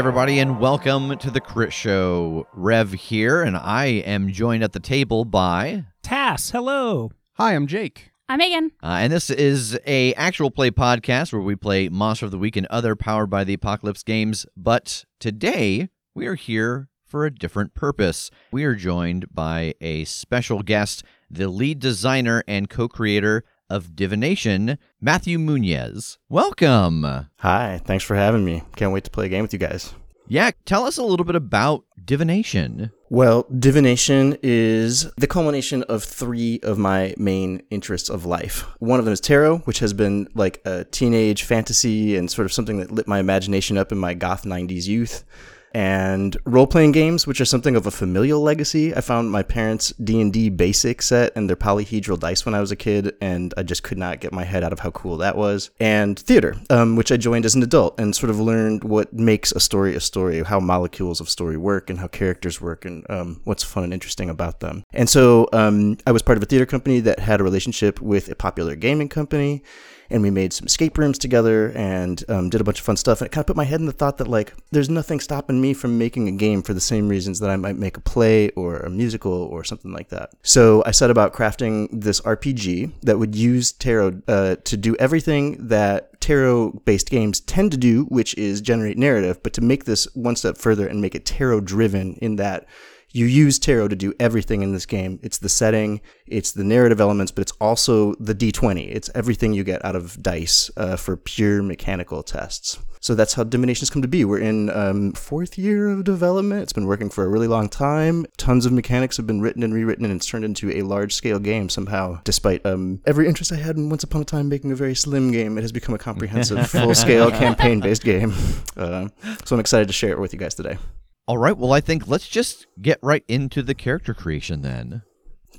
Everybody, and welcome to the Crit Show. Rev here, and I am joined at the table by, Tass, hello. Hi, I'm Jake. I'm Megan. uh, and this is a actual play podcast where we play Monster of the Week and other Powered by the Apocalypse games. But today we are here for a different purpose. We are joined by a special guest, the lead designer and co-creator of Divination, Matthew Munez. Welcome. Hi, thanks for having me. Can't wait to play a game with you guys. Yeah, tell us a little bit about Divination. Well, divination is the culmination of three of my main interests of life. One of them is tarot, which has been like a teenage fantasy and sort of something that lit my imagination up in my goth 90s youth. And role-playing games, which are something of a familial legacy. I found my parents' D&D basic set and their polyhedral dice when I was a kid, and I just could not get my head out of how cool that was. And theater, um, which I joined as an adult and sort of learned what makes a story a story, how molecules of story work, and how characters work, and um, what's fun and interesting about them. And so um, I was part of a theater company that had a relationship with a popular gaming company and we made some escape rooms together and um, did a bunch of fun stuff. And it kind of put my head in the thought that like there's nothing stopping me from making a game for the same reasons that I might make a play or a musical or something like that. So I set about crafting this RPG that would use tarot uh, to do everything that tarot-based games tend to do, which is generate narrative, but to make this one step further and make it tarot-driven in that you use tarot to do everything in this game. It's the setting, it's the narrative elements, but it's also the d20. It's everything you get out of dice uh, for pure mechanical tests. So that's how Divinations come to be. We're in um, fourth year of development. It's been working for a really long time. Tons of mechanics have been written and rewritten, and it's turned into a large scale game somehow. Despite um, every interest I had in Once Upon a Time making a very slim game, it has become a comprehensive, full scale campaign based game. Uh, so I'm excited to share it with you guys today. All right, well, I think let's just get right into the character creation then.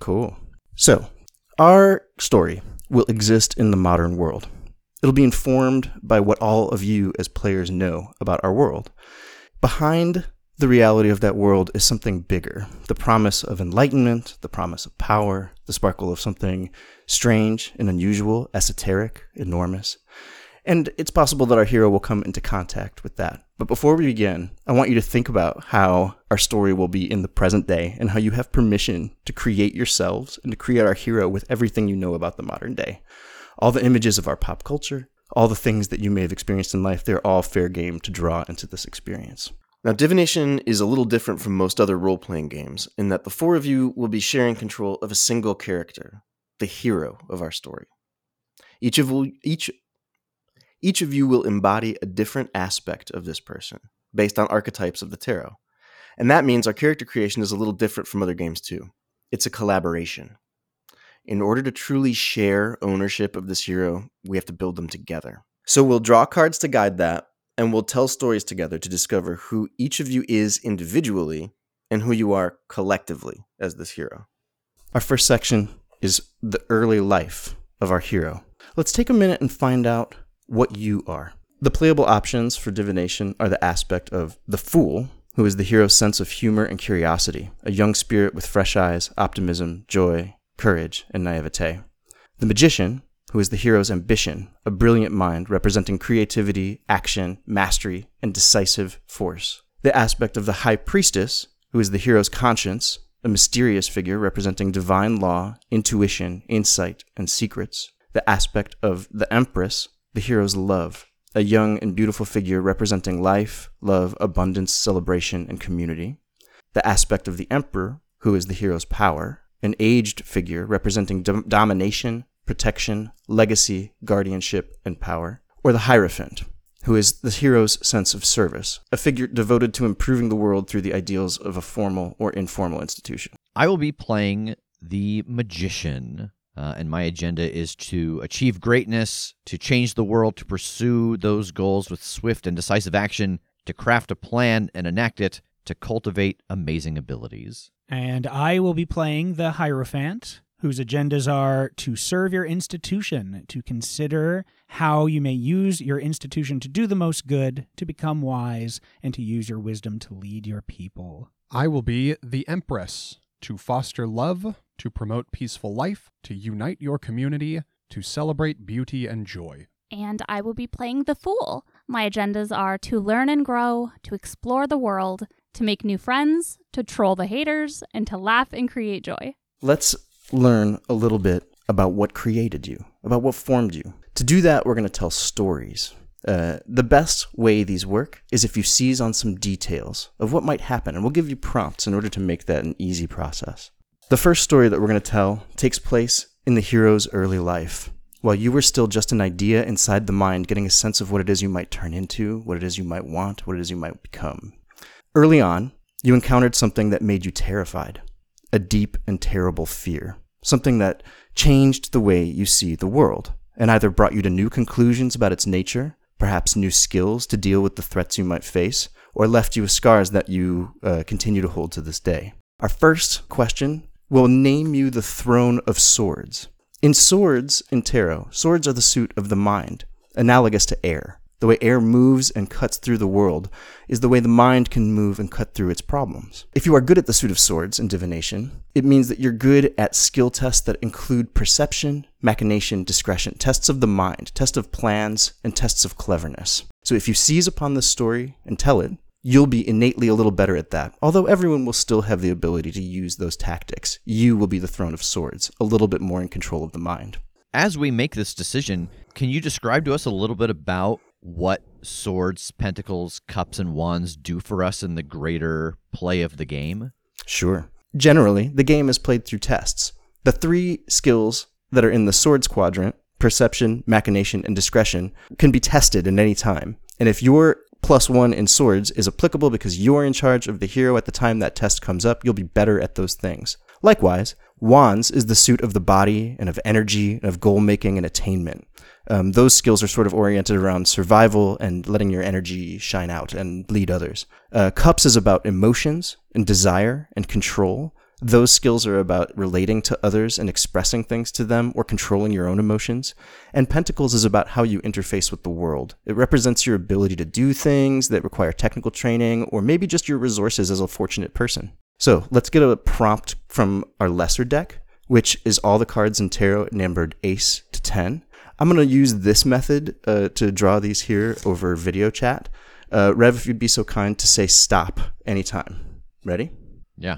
Cool. So, our story will exist in the modern world. It'll be informed by what all of you as players know about our world. Behind the reality of that world is something bigger the promise of enlightenment, the promise of power, the sparkle of something strange and unusual, esoteric, enormous. And it's possible that our hero will come into contact with that. But before we begin, I want you to think about how our story will be in the present day and how you have permission to create yourselves and to create our hero with everything you know about the modern day. All the images of our pop culture, all the things that you may have experienced in life, they're all fair game to draw into this experience. Now, Divination is a little different from most other role playing games in that the four of you will be sharing control of a single character, the hero of our story. Each of, each, each of you will embody a different aspect of this person based on archetypes of the tarot. And that means our character creation is a little different from other games too. It's a collaboration. In order to truly share ownership of this hero, we have to build them together. So we'll draw cards to guide that, and we'll tell stories together to discover who each of you is individually and who you are collectively as this hero. Our first section is the early life of our hero. Let's take a minute and find out what you are. The playable options for divination are the aspect of the fool, who is the hero's sense of humor and curiosity, a young spirit with fresh eyes, optimism, joy, courage, and naivete. The magician, who is the hero's ambition, a brilliant mind representing creativity, action, mastery, and decisive force. The aspect of the high priestess, who is the hero's conscience, a mysterious figure representing divine law, intuition, insight, and secrets. The aspect of the empress, the hero's love, a young and beautiful figure representing life, love, abundance, celebration, and community. The aspect of the emperor, who is the hero's power, an aged figure representing dom- domination, protection, legacy, guardianship, and power. Or the hierophant, who is the hero's sense of service, a figure devoted to improving the world through the ideals of a formal or informal institution. I will be playing the magician, uh, and my agenda is to achieve greatness, to change the world, to pursue those goals with swift and decisive action, to craft a plan and enact it, to cultivate amazing abilities. And I will be playing the Hierophant, whose agendas are to serve your institution, to consider how you may use your institution to do the most good, to become wise, and to use your wisdom to lead your people. I will be the Empress to foster love, to promote peaceful life, to unite your community, to celebrate beauty and joy. And I will be playing the Fool. My agendas are to learn and grow, to explore the world, to make new friends, to troll the haters, and to laugh and create joy. Let's learn a little bit about what created you, about what formed you. To do that, we're going to tell stories. Uh, the best way these work is if you seize on some details of what might happen, and we'll give you prompts in order to make that an easy process. The first story that we're going to tell takes place in the hero's early life. While you were still just an idea inside the mind, getting a sense of what it is you might turn into, what it is you might want, what it is you might become. Early on, you encountered something that made you terrified a deep and terrible fear, something that changed the way you see the world, and either brought you to new conclusions about its nature, perhaps new skills to deal with the threats you might face, or left you with scars that you uh, continue to hold to this day. Our first question will name you the throne of swords. In swords, in tarot, swords are the suit of the mind, analogous to air. The way air moves and cuts through the world is the way the mind can move and cut through its problems. If you are good at the suit of swords in divination, it means that you're good at skill tests that include perception, machination, discretion, tests of the mind, tests of plans, and tests of cleverness. So if you seize upon this story and tell it, you'll be innately a little better at that. Although everyone will still have the ability to use those tactics, you will be the throne of swords, a little bit more in control of the mind. As we make this decision, can you describe to us a little bit about what swords, pentacles, cups, and wands do for us in the greater play of the game? Sure. Generally, the game is played through tests. The three skills that are in the swords quadrant perception, machination, and discretion can be tested at any time. And if your plus one in swords is applicable because you're in charge of the hero at the time that test comes up, you'll be better at those things. Likewise, wands is the suit of the body and of energy and of goal making and attainment um, those skills are sort of oriented around survival and letting your energy shine out and lead others. Uh, cups is about emotions and desire and control. Those skills are about relating to others and expressing things to them or controlling your own emotions. And Pentacles is about how you interface with the world. It represents your ability to do things that require technical training or maybe just your resources as a fortunate person. So let's get a prompt from our lesser deck, which is all the cards in tarot numbered ace to 10. I'm going to use this method uh, to draw these here over video chat. Uh, Rev, if you'd be so kind to say stop anytime. Ready? Yeah.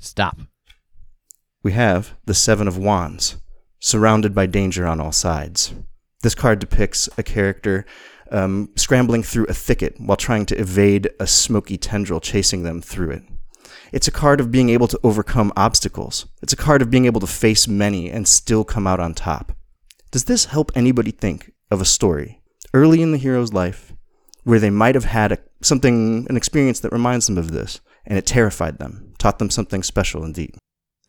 Stop. We have the Seven of Wands, surrounded by danger on all sides. This card depicts a character um, scrambling through a thicket while trying to evade a smoky tendril chasing them through it. It's a card of being able to overcome obstacles. It's a card of being able to face many and still come out on top. Does this help anybody think of a story early in the hero's life where they might have had a, something, an experience that reminds them of this, and it terrified them, taught them something special indeed?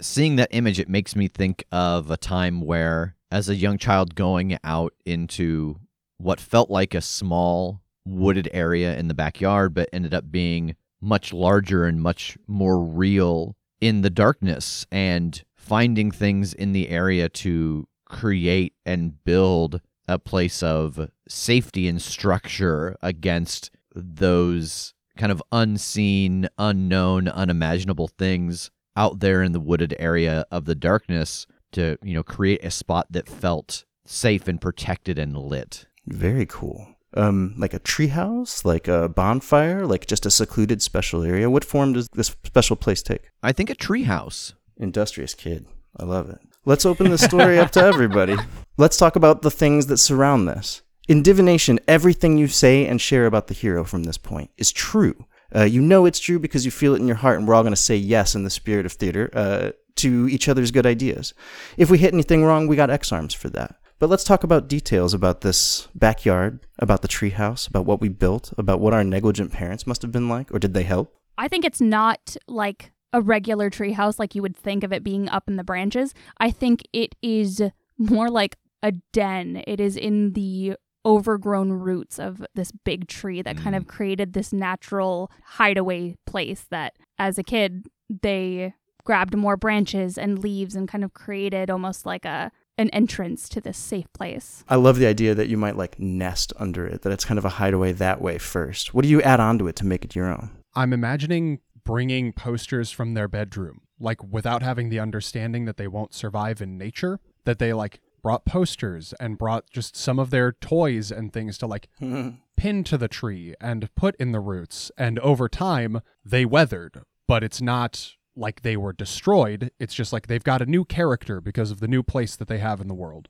seeing that image, it makes me think of a time where, as a young child going out into what felt like a small wooded area in the backyard, but ended up being much larger and much more real in the darkness and finding things in the area to create and build a place of safety and structure against those kind of unseen, unknown, unimaginable things out there in the wooded area of the darkness to, you know, create a spot that felt safe and protected and lit. Very cool. Um, like a treehouse, like a bonfire, like just a secluded special area. What form does this special place take? I think a treehouse. Industrious kid. I love it. Let's open the story up to everybody. Let's talk about the things that surround this. In divination, everything you say and share about the hero from this point is true. Uh, you know it's true because you feel it in your heart, and we're all going to say yes in the spirit of theater uh, to each other's good ideas. If we hit anything wrong, we got X arms for that. But let's talk about details about this backyard, about the treehouse, about what we built, about what our negligent parents must have been like, or did they help? I think it's not like a regular treehouse like you would think of it being up in the branches. I think it is more like a den. It is in the overgrown roots of this big tree that kind of mm. created this natural hideaway place that as a kid they grabbed more branches and leaves and kind of created almost like a an entrance to this safe place. I love the idea that you might like nest under it, that it's kind of a hideaway that way first. What do you add onto it to make it your own? I'm imagining bringing posters from their bedroom, like without having the understanding that they won't survive in nature, that they like brought posters and brought just some of their toys and things to like pin to the tree and put in the roots. And over time, they weathered, but it's not like they were destroyed. It's just like they've got a new character because of the new place that they have in the world.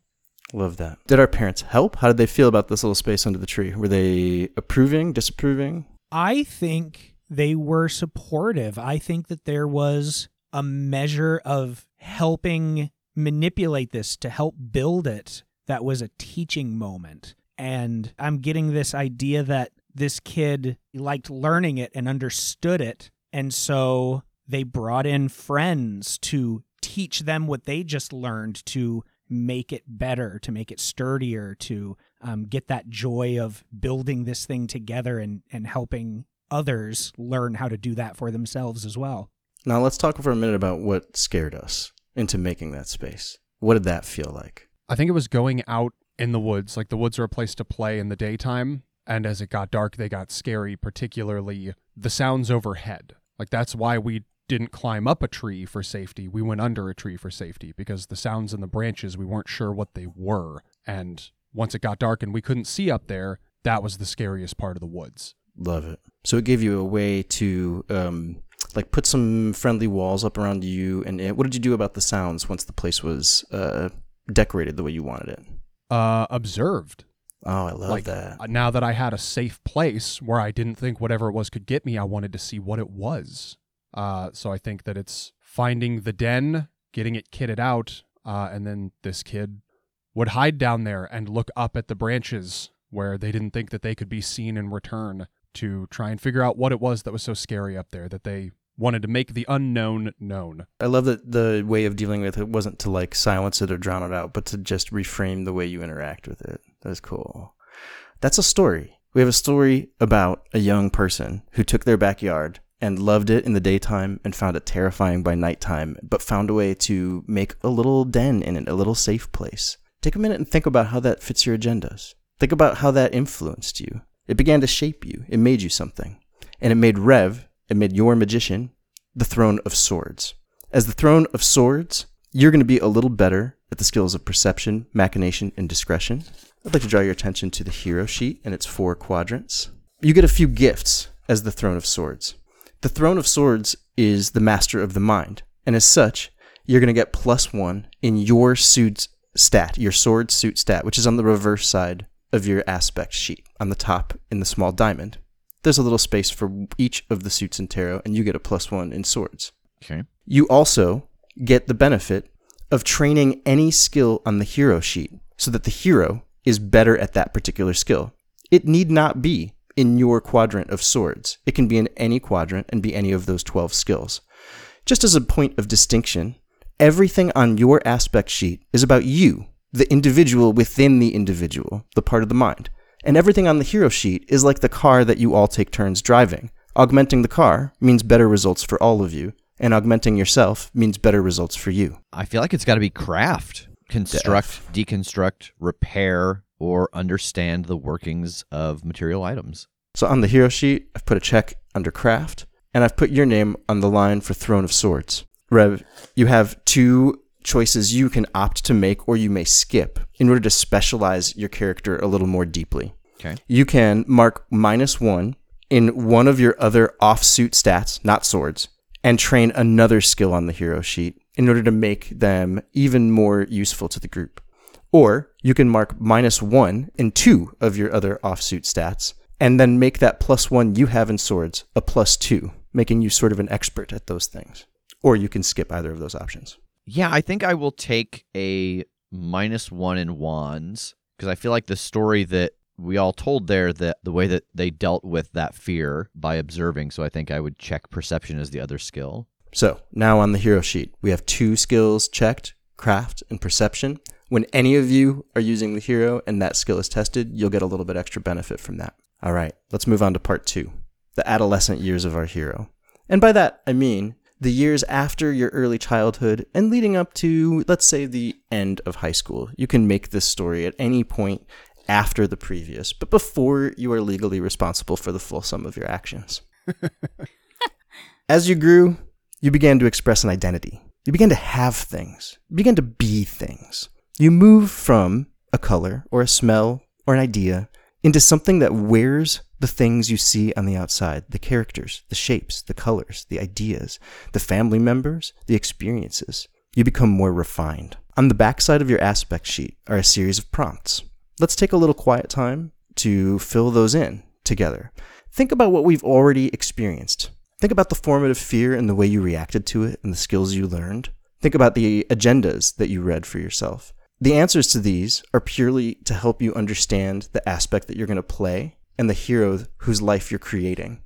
Love that. Did our parents help? How did they feel about this little space under the tree? Were they approving, disapproving? I think they were supportive. I think that there was a measure of helping manipulate this to help build it that was a teaching moment. And I'm getting this idea that this kid liked learning it and understood it. And so they brought in friends to teach them what they just learned to make it better, to make it sturdier, to um, get that joy of building this thing together and, and helping others learn how to do that for themselves as well. Now let's talk for a minute about what scared us into making that space. What did that feel like? I think it was going out in the woods. Like the woods are a place to play in the daytime. And as it got dark, they got scary, particularly the sounds overhead. Like that's why we didn't climb up a tree for safety. We went under a tree for safety because the sounds in the branches, we weren't sure what they were. And once it got dark and we couldn't see up there, that was the scariest part of the woods. Love it. So it gave you a way to um, like put some friendly walls up around you. And it, what did you do about the sounds once the place was uh, decorated the way you wanted it? Uh, observed. Oh, I love like that. uh, now that I had a safe place where I didn't think whatever it was could get me, I wanted to see what it was. Uh, so I think that it's finding the den, getting it kitted out, uh, and then this kid would hide down there and look up at the branches where they didn't think that they could be seen in return to try and figure out what it was that was so scary up there that they wanted to make the unknown known. I love that the way of dealing with it wasn't to like silence it or drown it out, but to just reframe the way you interact with it. That's cool. That's a story. We have a story about a young person who took their backyard and loved it in the daytime and found it terrifying by nighttime, but found a way to make a little den in it, a little safe place. Take a minute and think about how that fits your agendas. Think about how that influenced you. It began to shape you. It made you something. And it made Rev, made your magician, the throne of swords. As the throne of swords, you're going to be a little better at the skills of perception, machination, and discretion. I'd like to draw your attention to the hero sheet and its four quadrants. You get a few gifts as the throne of swords. The throne of swords is the master of the mind, and as such, you're going to get plus one in your suit's stat, your sword suit stat, which is on the reverse side of your aspect sheet. On the top, in the small diamond, there's a little space for each of the suits in tarot, and you get a plus one in swords. Okay. You also get the benefit of training any skill on the hero sheet so that the hero is better at that particular skill. It need not be in your quadrant of swords. It can be in any quadrant and be any of those 12 skills. Just as a point of distinction, everything on your aspect sheet is about you, the individual within the individual, the part of the mind. And everything on the hero sheet is like the car that you all take turns driving. Augmenting the car means better results for all of you, and augmenting yourself means better results for you. I feel like it's got to be craft, construct, deconstruct, repair, or understand the workings of material items. So on the hero sheet, I've put a check under craft, and I've put your name on the line for Throne of Swords. Rev, you have two choices you can opt to make or you may skip in order to specialize your character a little more deeply. Okay. You can mark minus one in one of your other offsuit stats, not swords, and train another skill on the hero sheet in order to make them even more useful to the group. Or you can mark minus one in two of your other offsuit stats and then make that plus one you have in swords a plus two, making you sort of an expert at those things. Or you can skip either of those options. Yeah, I think I will take a minus one in wands because I feel like the story that we all told there that the way that they dealt with that fear by observing. So I think I would check perception as the other skill. So now on the hero sheet, we have two skills checked craft and perception. When any of you are using the hero and that skill is tested, you'll get a little bit extra benefit from that. All right, let's move on to part two the adolescent years of our hero. And by that, I mean the years after your early childhood and leading up to, let's say, the end of high school. You can make this story at any point after the previous, but before you are legally responsible for the full sum of your actions. As you grew, you began to express an identity. You began to have things. You began to be things. You move from a color or a smell or an idea into something that wears the things you see on the outside the characters, the shapes, the colors, the ideas, the family members, the experiences. You become more refined. On the backside of your aspect sheet are a series of prompts. Let's take a little quiet time to fill those in together. Think about what we've already experienced. Think about the formative fear and the way you reacted to it and the skills you learned. Think about the agendas that you read for yourself. The answers to these are purely to help you understand the aspect that you're going to play and the hero whose life you're creating.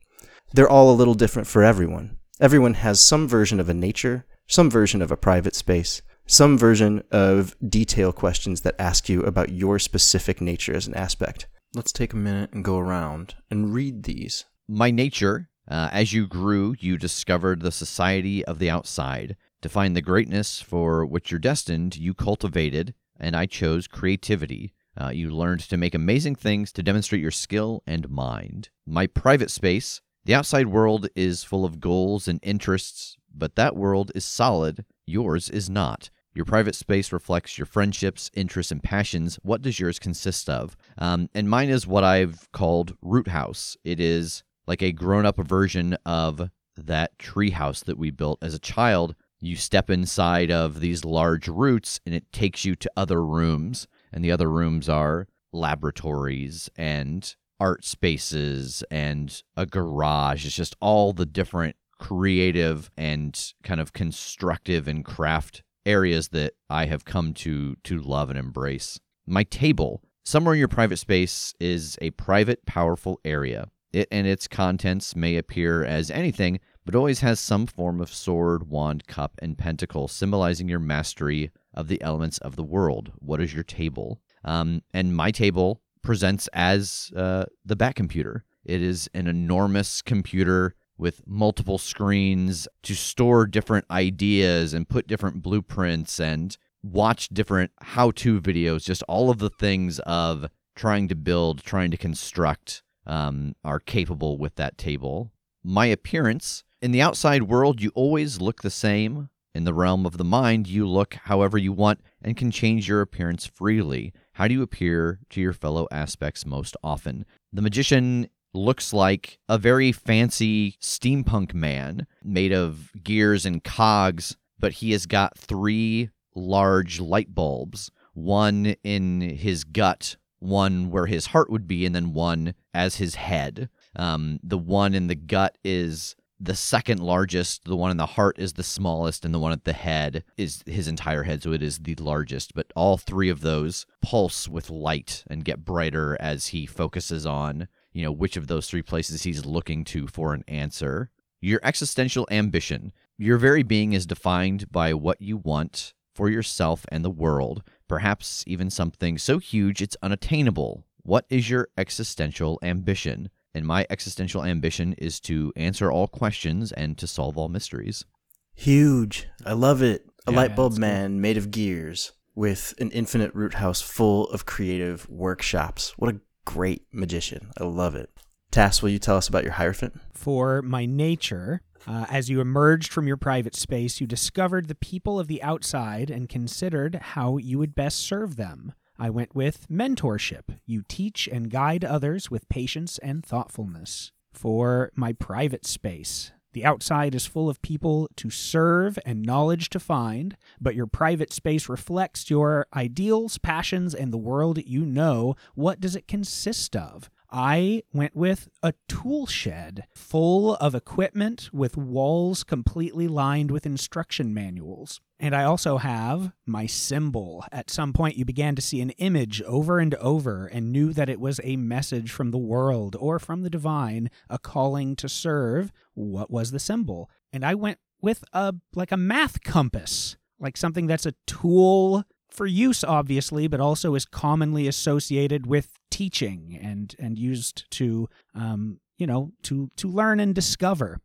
They're all a little different for everyone. Everyone has some version of a nature, some version of a private space, some version of detail questions that ask you about your specific nature as an aspect. Let's take a minute and go around and read these. My nature, uh, as you grew, you discovered the society of the outside. To find the greatness for which you're destined, you cultivated, and I chose creativity. Uh, you learned to make amazing things to demonstrate your skill and mind. My private space, the outside world is full of goals and interests, but that world is solid, yours is not. Your private space reflects your friendships, interests, and passions. What does yours consist of? Um, and mine is what I've called Root House. It is like a grown up version of that tree house that we built as a child. You step inside of these large roots and it takes you to other rooms. And the other rooms are laboratories and art spaces and a garage. It's just all the different creative and kind of constructive and craft areas that I have come to to love and embrace. My table, somewhere in your private space, is a private, powerful area. It and its contents may appear as anything, but always has some form of sword, wand, cup, and pentacle, symbolizing your mastery of the elements of the world. What is your table? Um, and my table presents as uh, the Bat computer. It is an enormous computer with multiple screens to store different ideas and put different blueprints and watch different how to videos, just all of the things of trying to build, trying to construct um, are capable with that table. My appearance in the outside world, you always look the same. In the realm of the mind, you look however you want and can change your appearance freely. How do you appear to your fellow aspects most often? The magician looks like a very fancy steampunk man made of gears and cogs, but he has got three large light bulbs one in his gut, one where his heart would be, and then one as his head. Um, the one in the gut is the second largest, the one in the heart is the smallest, and the one at the head is his entire head, so it is the largest. But all three of those pulse with light and get brighter as he focuses on you know, which of those three places he's looking to for an answer. Your existential ambition. Your very being is defined by what you want for yourself and the world, perhaps even something so huge it's unattainable. What is your existential ambition? And my existential ambition is to answer all questions and to solve all mysteries. Huge. I love it. A Yeah, light yeah, bulb it's cool. man made of gears with an infinite root house full of creative workshops. What a great magician. I love it. Tass, will you tell us about your Hierophant? For my nature, uh, as you emerged from your private space, you discovered the people of the outside and considered how you would best serve them. I went with mentorship. You teach and guide others with patience and thoughtfulness. For my private space, the outside is full of people to serve and knowledge to find, but your private space reflects your ideals, passions, and the world you know. What does it consist of? I went with a tool shed full of equipment with walls completely lined with instruction manuals. And I also have my symbol. At some point, you began to see an image over and over and knew that it was a message from the world or from the divine, a calling to serve. What was the symbol? And I went with a like a math compass, like something that's a tool for use obviously but also is commonly associated with teaching and and used to um you know to to learn and discover.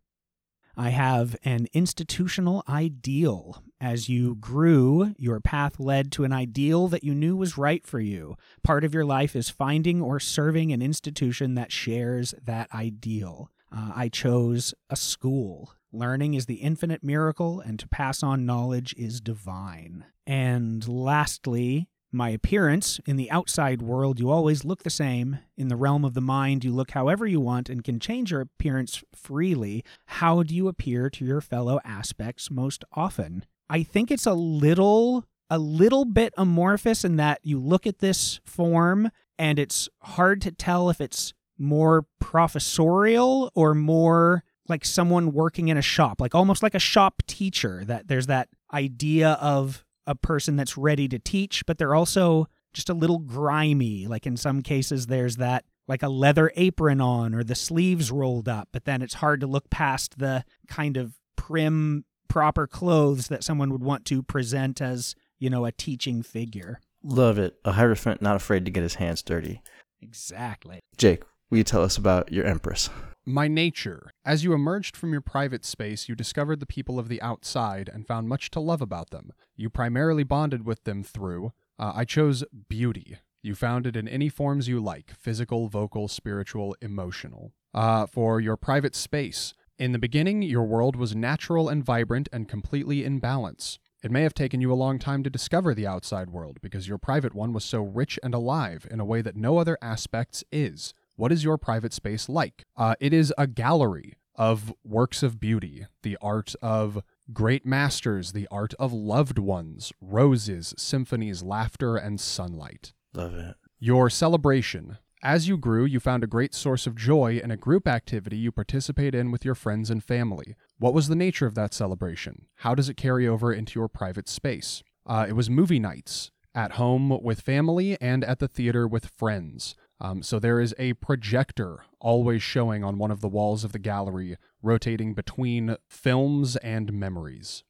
I have an institutional ideal. As you grew your path led to an ideal that you knew was right for you. Part of your life is finding or serving an institution that shares that ideal. Uh, i chose a school. Learning is the infinite miracle, and to pass on knowledge is divine. And lastly, my appearance in the outside world, you always look the same. In the realm of the mind, you look however you want and can change your appearance freely. How do you appear to your fellow aspects most often? I think it's a little a little bit amorphous in that you look at this form and it's hard to tell if it's more professorial or more like someone working in a shop, like almost like a shop teacher. That there's that idea of a person that's ready to teach, but they're also just a little grimy. Like in some cases, there's that like a leather apron on or the sleeves rolled up, but then it's hard to look past the kind of prim, proper clothes that someone would want to present as, you know, a teaching figure. Love it. A Hierophant not afraid to get his hands dirty. Exactly. Jake, will you tell us about your Empress? My nature. As you emerged from your private space, you discovered the people of the outside and found much to love about them. You primarily bonded with them through, uh, I chose beauty. You found it in any forms you like physical, vocal, spiritual, emotional. Uh, for your private space. In the beginning, your world was natural and vibrant and completely in balance. It may have taken you a long time to discover the outside world because your private one was so rich and alive in a way that no other aspects is. What is your private space like? Uh, it is a gallery of works of beauty, the art of great masters, the art of loved ones, roses, symphonies, laughter, and sunlight. Love it. Your celebration. As you grew, you found a great source of joy in a group activity you participate in with your friends and family. What was the nature of that celebration? How does it carry over into your private space? Uh, it was movie nights at home with family and at the theater with friends. Um, so there is a projector always showing on one of the walls of the gallery, rotating between films and memories.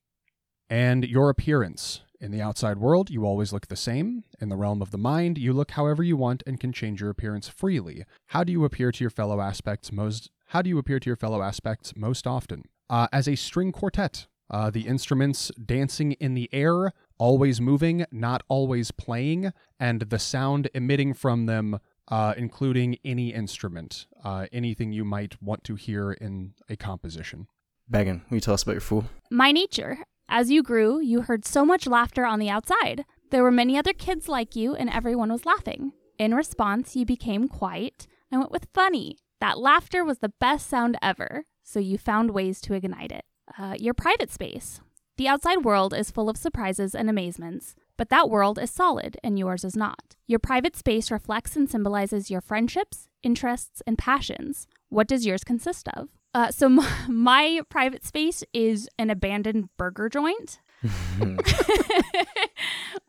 And your appearance. In the outside world, you always look the same. In the realm of the mind, you look however you want and can change your appearance freely. How do you appear to your fellow aspects most? How do you appear to your fellow aspects most often? Uh, as a string quartet, uh, the instruments dancing in the air, always moving, not always playing, and the sound emitting from them, uh, including any instrument, uh, anything you might want to hear in a composition. Megan, will you tell us about your fool? My nature. As you grew, you heard so much laughter on the outside. There were many other kids like you, and everyone was laughing. In response, you became quiet and went with funny. That laughter was the best sound ever, so you found ways to ignite it. Uh, your private space. The outside world is full of surprises and amazements, but that world is solid and yours is not. Your private space reflects and symbolizes your friendships, interests, and passions. What does yours consist of? Uh, so my, my private space is an abandoned burger joint,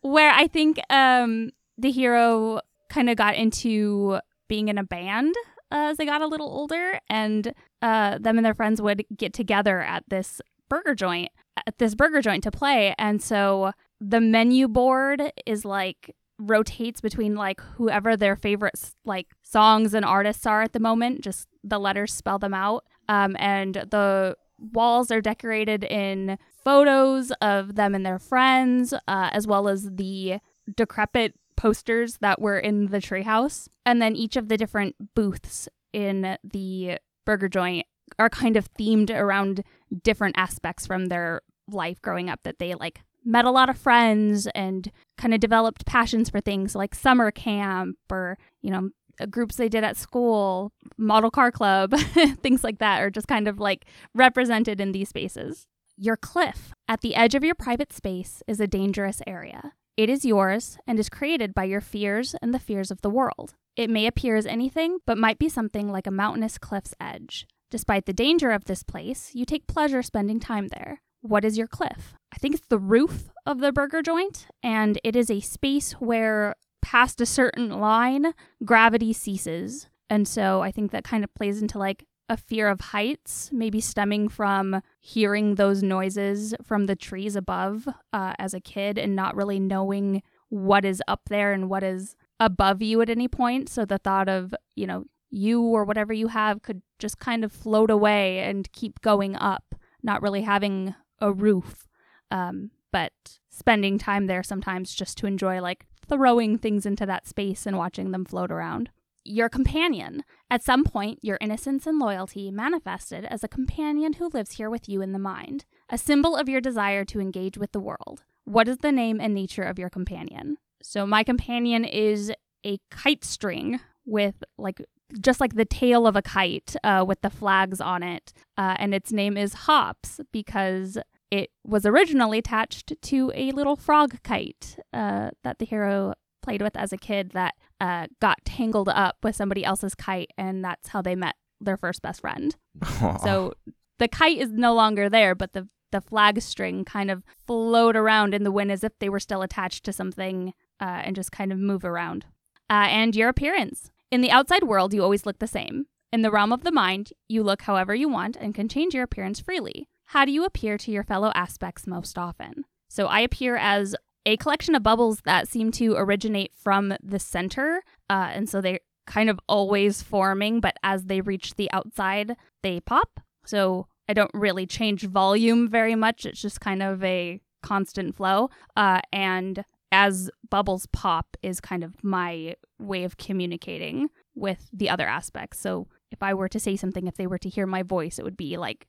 where I think um, the hero kind of got into being in a band uh, as they got a little older, and uh, them and their friends would get together at this burger joint at this burger joint to play. And so the menu board is like rotates between like whoever their favorite like songs and artists are at the moment. Just the letters spell them out. Um, and the walls are decorated in photos of them and their friends, uh, as well as the decrepit posters that were in the treehouse. And then each of the different booths in the burger joint are kind of themed around different aspects from their life growing up that they like met a lot of friends and kind of developed passions for things like summer camp or, you know, uh, groups they did at school, model car club, things like that are just kind of like represented in these spaces. Your cliff at the edge of your private space is a dangerous area. It is yours and is created by your fears and the fears of the world. It may appear as anything, but might be something like a mountainous cliff's edge. Despite the danger of this place, you take pleasure spending time there. What is your cliff? I think it's the roof of the burger joint, and it is a space where, past a certain line, gravity ceases. And so I think that kind of plays into like a fear of heights, maybe stemming from hearing those noises from the trees above uh, as a kid and not really knowing what is up there and what is above you at any point. So the thought of, you know, you or whatever you have could just kind of float away and keep going up, not really having a roof. Um, but spending time there sometimes just to enjoy like throwing things into that space and watching them float around. Your companion. At some point, your innocence and loyalty manifested as a companion who lives here with you in the mind, a symbol of your desire to engage with the world. What is the name and nature of your companion? So, my companion is a kite string with like just like the tail of a kite uh, with the flags on it. Uh, and its name is Hops because it was originally attached to a little frog kite uh, that the hero played with as a kid that uh, got tangled up with somebody else's kite, and that's how they met their first best friend. So the kite is no longer there, but the the flag string kind of float around in the wind as if they were still attached to something uh, and just kind of move around. Uh, and your appearance. In the outside world, you always look the same. In the realm of the mind, you look however you want and can change your appearance freely. How do you appear to your fellow aspects most often? So I appear as a collection of bubbles that seem to originate from the center. Uh, and so they're kind of always forming, but as they reach the outside, they pop. So I don't really change volume very much. It's just kind of a constant flow. Uh, and as bubbles pop is kind of my way of communicating with the other aspects. So if I were to say something, if they were to hear my voice, it would be like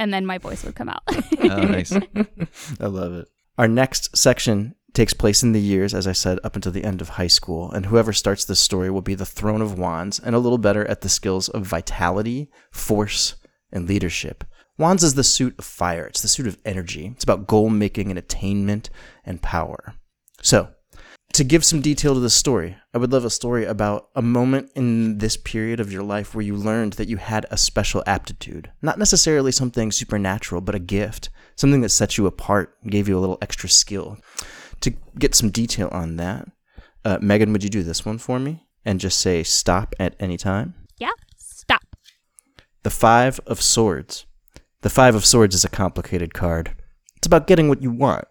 and then my voice would come out. Oh, nice. I love it. Our next section takes place in the years, as I said, up until the end of high school, and whoever starts this story will be the Throne of Wands and a little better at the skills of vitality, force, and leadership. Wands is the suit of fire, it's the suit of energy. It's about goal making and attainment and power. So, to give some detail to the story, I would love a story about a moment in this period of your life where you learned that you had a special aptitude. Not necessarily something supernatural, but a gift, something that set you apart, gave you a little extra skill. To get some detail on that, uh, Megan, would you do this one for me and just say stop at any time? yeah, stop. The Five of Swords. The Five of Swords is a complicated card. It's about getting what you want.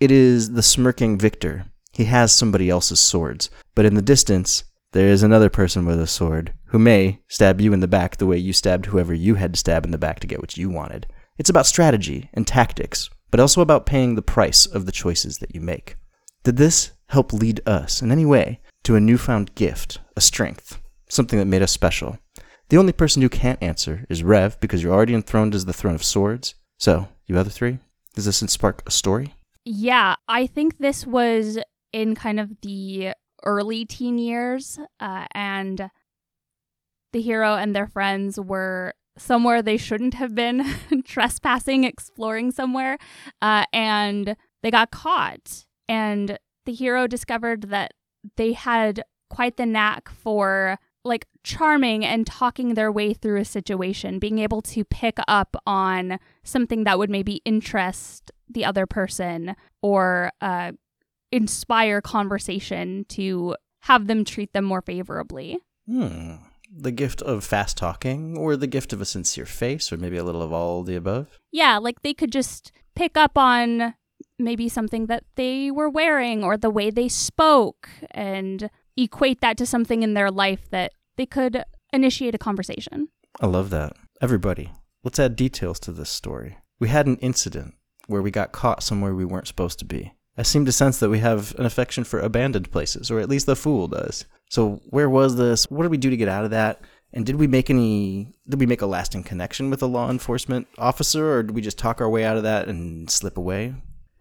It is the smirking victor. He has somebody else's swords, but in the distance, there is another person with a sword who may stab you in the back the way you stabbed whoever you had to stab in the back to get what you wanted. It's about strategy and tactics, but also about paying the price of the choices that you make. Did this help lead us in any way to a newfound gift, a strength, something that made us special? The only person who can't answer is Rev because you're already enthroned as the throne of swords. So, you other three, does this spark a story? Yeah, I think this was in kind of the early teen years, uh, and the hero and their friends were somewhere they shouldn't have been trespassing, exploring somewhere, uh, and they got caught. And the hero discovered that they had quite the knack for like charming and talking their way through a situation, being able to pick up on something that would maybe interest the other person or uh, inspire conversation to have them treat them more favorably. Hmm. The gift of fast talking, or the gift of a sincere face, or maybe a little of all the above? Yeah, like they could just pick up on maybe something that they were wearing or the way they spoke and equate that to something in their life that they could initiate a conversation. I love that. Everybody, let's add details to this story. We had an incident where we got caught somewhere we weren't supposed to be. I seem to sense that we have an affection for abandoned places, or at least the fool does. So, where was this? What did we do to get out of that? And did we make any? Did we make a lasting connection with a law enforcement officer, or did we just talk our way out of that and slip away?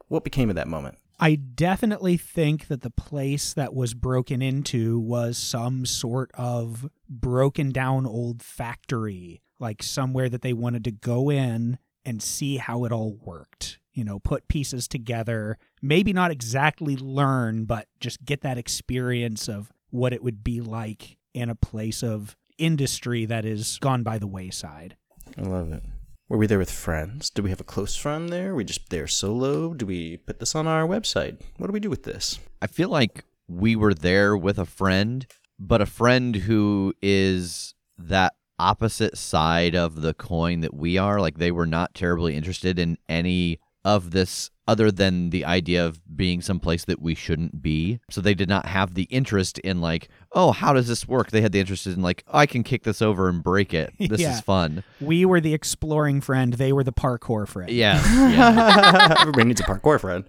What became of that moment? I definitely think that the place that was broken into was some sort of broken down old factory, like somewhere that they wanted to go in and see how it all worked. You know, put pieces together, maybe not exactly learn, but just get that experience of what it would be like in a place of industry that is gone by the wayside. I love it. Were we there with friends? Do we have a close friend there? Are we just there solo? Do we put this on our website? What do we do with this? I feel like we were there with a friend, but a friend who is that opposite side of the coin that we are. Like they were not terribly interested in any of this other than the idea of being someplace that we shouldn't be. So they did not have the interest in like, oh, how does this work? They had the interest in like, oh, I can kick this over and break it. This Yeah. is fun. We were the exploring friend, they were the parkour friend. Yeah. yeah. Everybody needs a parkour friend.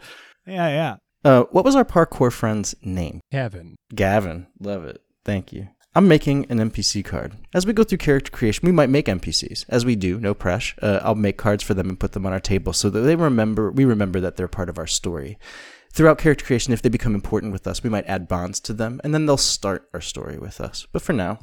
Yeah, yeah. Uh, what was our parkour friend's name? Kevin. Gavin. Love it. Thank you. I'm making an NPC card. As we go through character creation, we might make NPCs. As we do, no pressure. Uh, I'll make cards for them and put them on our table so that they remember. We remember that they're part of our story. Throughout character creation, if they become important with us, we might add bonds to them, and then they'll start our story with us. But for now,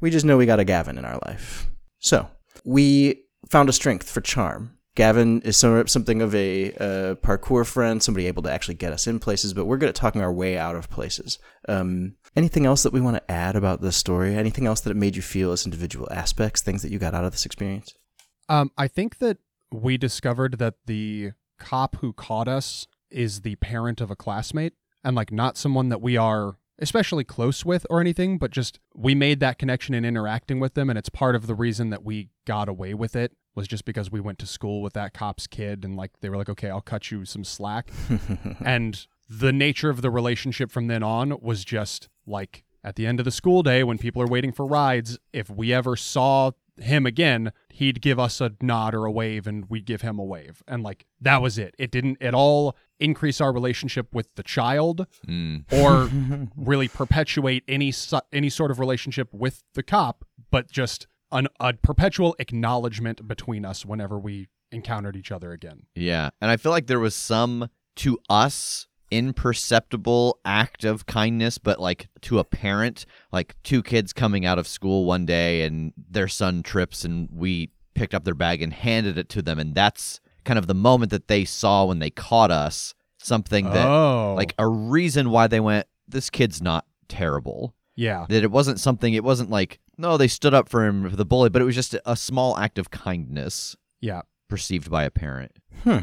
we just know we got a Gavin in our life. So we found a strength for charm. Gavin is some, something of a uh, parkour friend, somebody able to actually get us in places, but we're good at talking our way out of places. Um, anything else that we want to add about this story? Anything else that it made you feel as individual aspects, things that you got out of this experience? Um, I think that we discovered that the cop who caught us is the parent of a classmate and like not someone that we are especially close with or anything, but just we made that connection in interacting with them and it's part of the reason that we got away with it was just because we went to school with that cop's kid and like they were like, "Okay, I'll cut you some slack." and the nature of the relationship from then on was just like at the end of the school day when people are waiting for rides, if we ever saw him again, he'd give us a nod or a wave and we'd give him a wave. And like that was it. It didn't at all increase our relationship with the child Mm. or really perpetuate any su- any sort of relationship with the cop, but just an, a perpetual acknowledgement between us whenever we encountered each other again. Yeah. And I feel like there was some to us imperceptible act of kindness, but like to a parent, like two kids coming out of school one day and their son trips and we picked up their bag and handed it to them. And that's kind of the moment that they saw when they caught us, something that, oh, like a reason why they went, this kid's not terrible. Yeah, That it wasn't something, it wasn't like, no, they stood up for him, for the bully, but it was just a small act of kindness yeah. perceived by a parent. Hmm.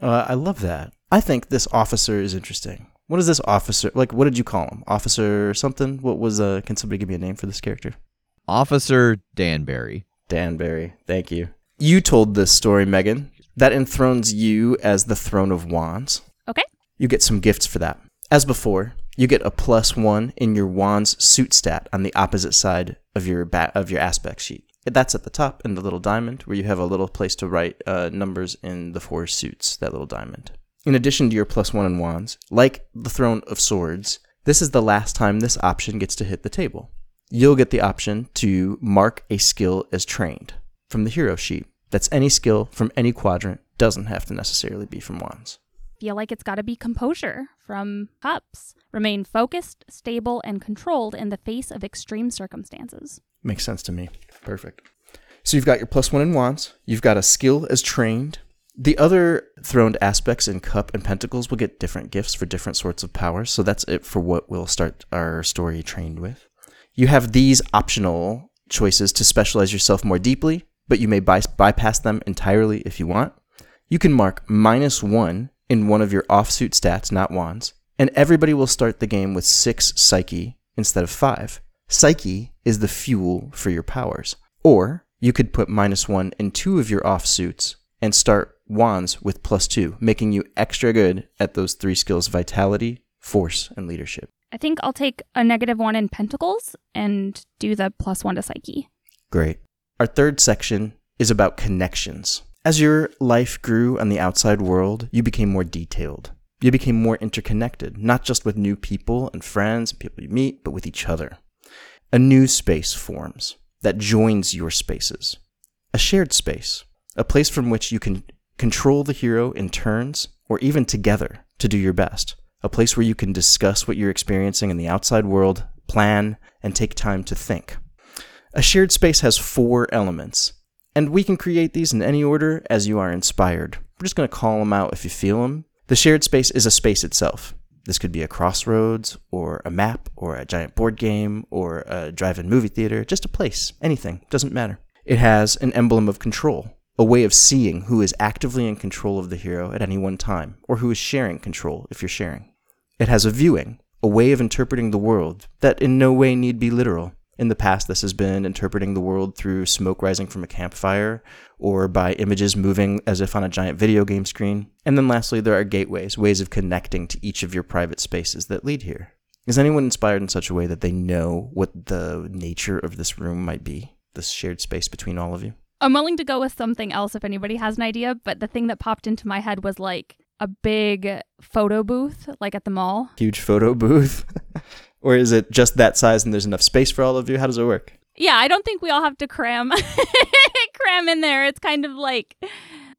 Uh, I love that. I think this officer is interesting. What is this officer like? What did you call him? Officer something? What was? Uh, can somebody give me a name for this character? Officer Danbury. Danbury. Thank you. You told this story, Megan. That enthrones you as the throne of wands. Okay. You get some gifts for that. As before, you get a plus one in your wand's suit stat on the opposite side of your ba- of your aspect sheet. That's at the top in the little diamond, where you have a little place to write uh, numbers in the four suits. That little diamond. In addition to your plus one in wands, like the throne of swords, this is the last time this option gets to hit the table. You'll get the option to mark a skill as trained from the hero sheet. That's any skill from any quadrant. Doesn't have to necessarily be from wands. Feel like it's got to be composure from cups. Remain focused, stable, and controlled in the face of extreme circumstances. Makes sense to me. Perfect. So you've got your plus one in wands. You've got a skill as trained. The other throned aspects in cup and pentacles will get different gifts for different sorts of powers. So that's it for what we'll start our story trained with. You have these optional choices to specialize yourself more deeply, but you may by- bypass them entirely if you want. You can mark minus one in one of your offsuit stats, not wands, and everybody will start the game with six psyche instead of five. Psyche is the fuel for your powers. Or you could put minus one in two of your offsuits and start wands with plus two, making you extra good at those three skills vitality, force, and leadership. I think I'll take a negative one in pentacles and do the plus one to psyche. Great. Our third section is about connections. As your life grew on the outside world, you became more detailed. You became more interconnected, not just with new people and friends and people you meet, but with each other. A new space forms that joins your spaces. A shared space, a place from which you can control the hero in turns or even together to do your best. A place where you can discuss what you're experiencing in the outside world, plan, and take time to think. A shared space has four elements, and we can create these in any order as you are inspired. We're just going to call them out if you feel them. The shared space is a space itself. This could be a crossroads, or a map, or a giant board game, or a drive in movie theater, just a place, anything, doesn't matter. It has an emblem of control, a way of seeing who is actively in control of the hero at any one time, or who is sharing control if you're sharing. It has a viewing, a way of interpreting the world that in no way need be literal. In the past, this has been interpreting the world through smoke rising from a campfire or by images moving as if on a giant video game screen. And then lastly, there are gateways, ways of connecting to each of your private spaces that lead here. Is anyone inspired in such a way that they know what the nature of this room might be? This shared space between all of you? I'm willing to go with something else if anybody has an idea, but the thing that popped into my head was like a big photo booth, like at the mall. Huge photo booth? or is it just that size and there's enough space for all of you? How does it work? Yeah, I don't think we all have to cram cram in there. It's kind of like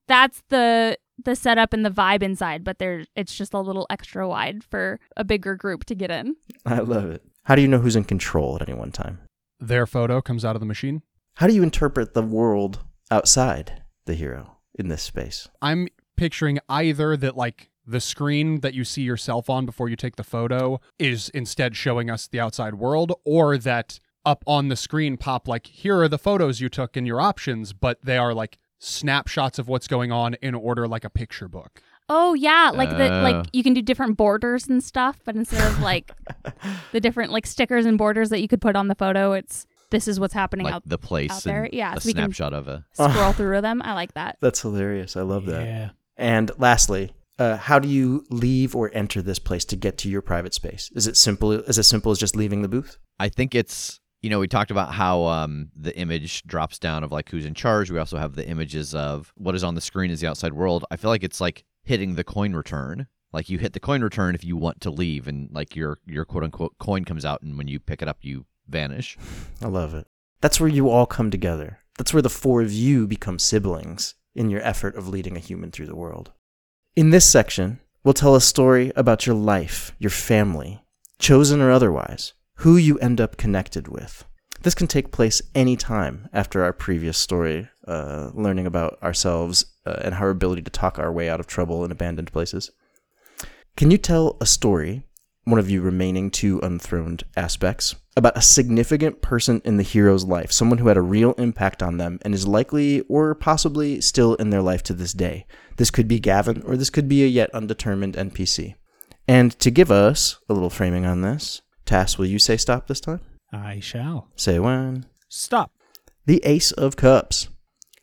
that's the the setup and the vibe inside, but there it's just a little extra wide for a bigger group to get in. I love it. How do you know who's in control at any one time? Their photo comes out of the machine. How do you interpret the world outside the hero in this space? I'm picturing either that like the screen that you see yourself on before you take the photo is instead showing us the outside world or that up on the screen pop like here are the photos you took and your options but they are like snapshots of what's going on in order like a picture book Oh yeah, like the like uh. you can do different borders and stuff, but instead of like the different like stickers and borders that you could put on the photo, it's this is what's happening like out the place out there. and Yeah, a so we can- snapshot of a scroll through them. I like that. That's hilarious. I love that. Yeah. And lastly, uh, how do you leave or enter this place to get to your private space? Is it simple? Is as simple as just leaving the booth? I think it's you know we talked about how um, the image drops down of like who's in charge. We also have the images of what is on the screen is the outside world. I feel like it's like hitting the coin return. Like you hit the coin return if you want to leave, and like your your quote unquote coin comes out, and when you pick it up, you vanish. I love it. That's where you all come together. That's where the four of you become siblings in your effort of leading a human through the world. In this section, we'll tell a story about your life, your family, chosen or otherwise, who you end up connected with. This can take place any time after our previous story, uh, learning about ourselves uh, and our ability to talk our way out of trouble in abandoned places. Can you tell a story, one of you remaining two unthroned aspects, about a significant person in the hero's life, someone who had a real impact on them and is likely or possibly still in their life to this day? This could be Gavin, or this could be a yet undetermined NPC. And to give us a little framing on this, Tass, will you say stop this time? I shall. Say when. Stop. The Ace of Cups.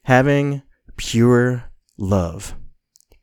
Having pure love.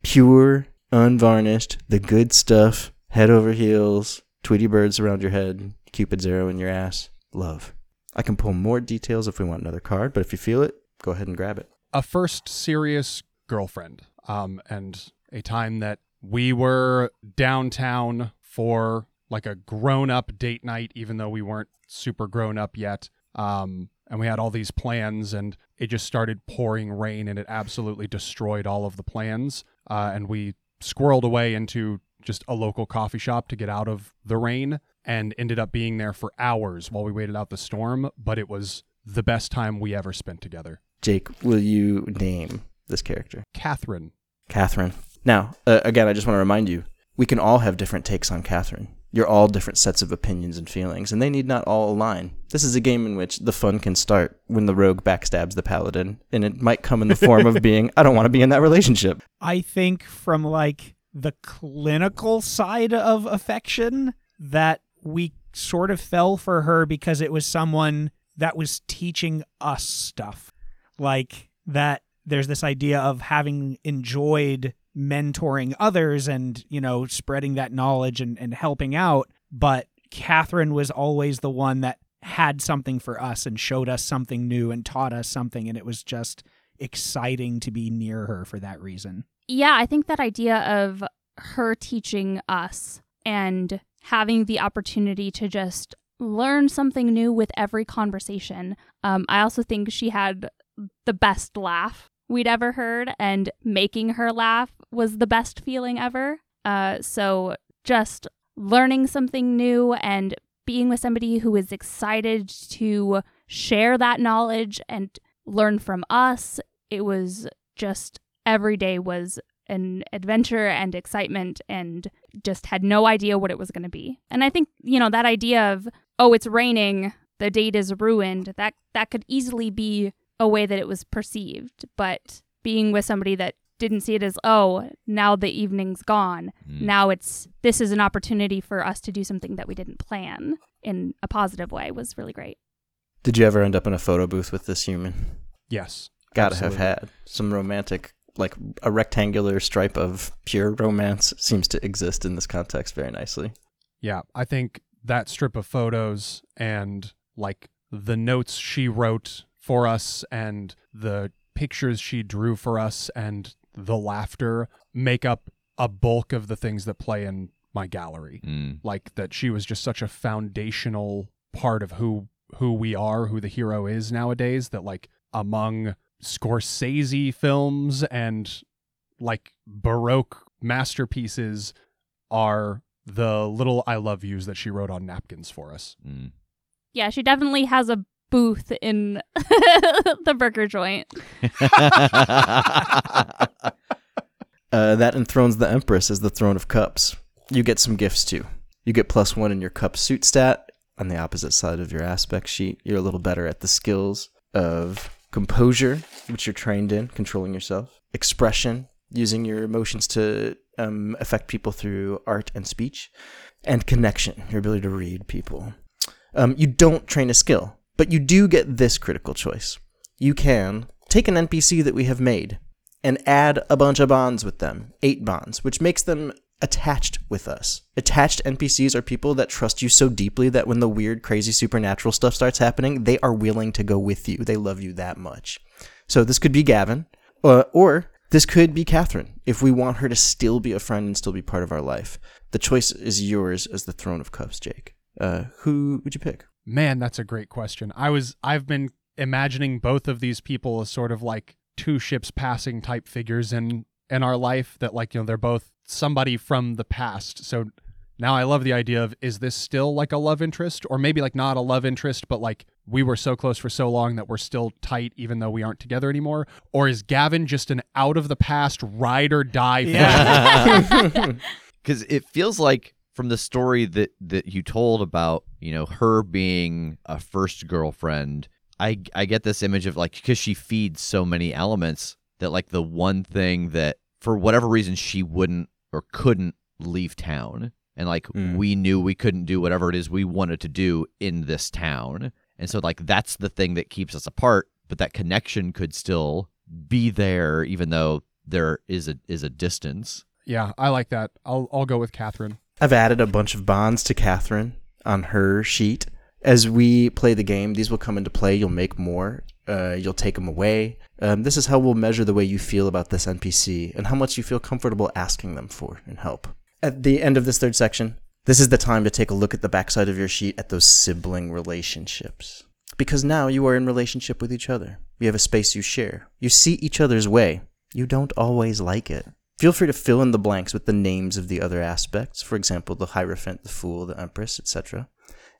Pure, unvarnished, the good stuff, head over heels, Tweety birds around your head, Cupid's arrow in your ass. Love. I can pull more details if we want another card, but if you feel it, go ahead and grab it. a first serious girlfriend um and a time that we were downtown for like a grown up date night even though we weren't super grown up yet um and we had all these plans and it just started pouring rain and it absolutely destroyed all of the plans uh, and we squirreled away into just a local coffee shop to get out of the rain and ended up being there for hours while we waited out the storm but it was the best time we ever spent together Jake, will you name this character? catherine Catherine. Now, uh, again, I just want to remind you, we can all have different takes on Catherine. You're all different sets of opinions and feelings, and they need not all align. This is a game in which the fun can start when the rogue backstabs the paladin, and it might come in the form of being, I don't want to be in that relationship. I think from like the clinical side of affection that we sort of fell for her because it was someone that was teaching us stuff. Like that there's this idea of having enjoyed mentoring others and, you know, spreading that knowledge and, and helping out. But Catherine was always the one that had something for us and showed us something new and taught us something. And it was just exciting to be near her for that reason. Yeah, I think that idea of her teaching us and having the opportunity to just learn something new with every conversation. Um, I also think she had the best laugh we'd ever heard, and making her laugh was the best feeling ever. Uh, so just learning something new and being with somebody who is excited to share that knowledge and learn from us, it was just every day was an adventure and excitement and just had no idea what it was going to be. And I think, you know, that idea of, oh, it's raining, the date is ruined, that that could easily be a way that it was perceived, but being with somebody that didn't see it as, oh, now the evening's gone. Mm. Now it's this is an opportunity for us to do something that we didn't plan in a positive way was really great. Did you ever end up in a photo booth with this human? Yes. Gotta Absolutely. have had some romantic, like a rectangular stripe of pure romance seems to exist in this context very nicely. Yeah, I think that strip of photos and like the notes she wrote for us and the pictures she drew for us and the laughter make up a bulk of the things that play in my gallery. Mm. Like that she was just such a foundational part of who who we are, who the hero is nowadays that like among Scorsese films and like baroque masterpieces are the little I love yous that she wrote on napkins for us. Mm. Yeah, she definitely has a booth in the burger joint. Uh, that enthrones the Empress as the Throne of Cups. You get some gifts too. You get plus one in your cup suit stat. On the opposite side of your aspect sheet, you're a little better at the skills of composure, which you're trained in, controlling yourself, expression, using your emotions to um, affect people through art and speech, and connection, your ability to read people. Um, you don't train a skill, but you do get this critical choice. You can take an NPC that we have made and add a bunch of bonds with them, eight bonds, which makes them attached with us. Attached NPCs are people that trust you so deeply that when the weird, crazy supernatural stuff starts happening, they are willing to go with you. They love you that much. So this could be Gavin, uh, or this could be Catherine, if we want her to still be a friend and still be part of our life. The choice is yours as the Throne of Cups, Jake. Uh, who would you pick? Man, that's a great question. I was I've been imagining both of these people as sort of like two ships passing type figures in in our life that like you know they're both somebody from the past. So now I love the idea of is this still like a love interest or maybe like not a love interest but like we were so close for so long that we're still tight even though we aren't together anymore or is Gavin just an out of the past ride or die friend? because it feels like from the story that that you told about you know her being a first girlfriend i i get this image of like because she feeds so many elements that like the one thing that for whatever reason she wouldn't or couldn't leave town and like Mm. we knew we couldn't do whatever it is we wanted to do in this town and so like that's the thing that keeps us apart but that connection could still be there even though there is a is a distance yeah, I like that. I'll I'll go with Catherine. I've added a bunch of bonds to Catherine on her sheet. As we play the game, these will come into play. You'll make more. Uh, you'll take them away. Um, this is how we'll measure the way you feel about this NPC and how much you feel comfortable asking them for and help. At the end of this third section, this is the time to take a look at the backside of your sheet at those sibling relationships. Because now you are in relationship with each other. You have a space you share. You see each other's way. You don't always like it. Feel free to fill in the blanks with the names of the other aspects, for example, the Hierophant, the Fool, the Empress, etc.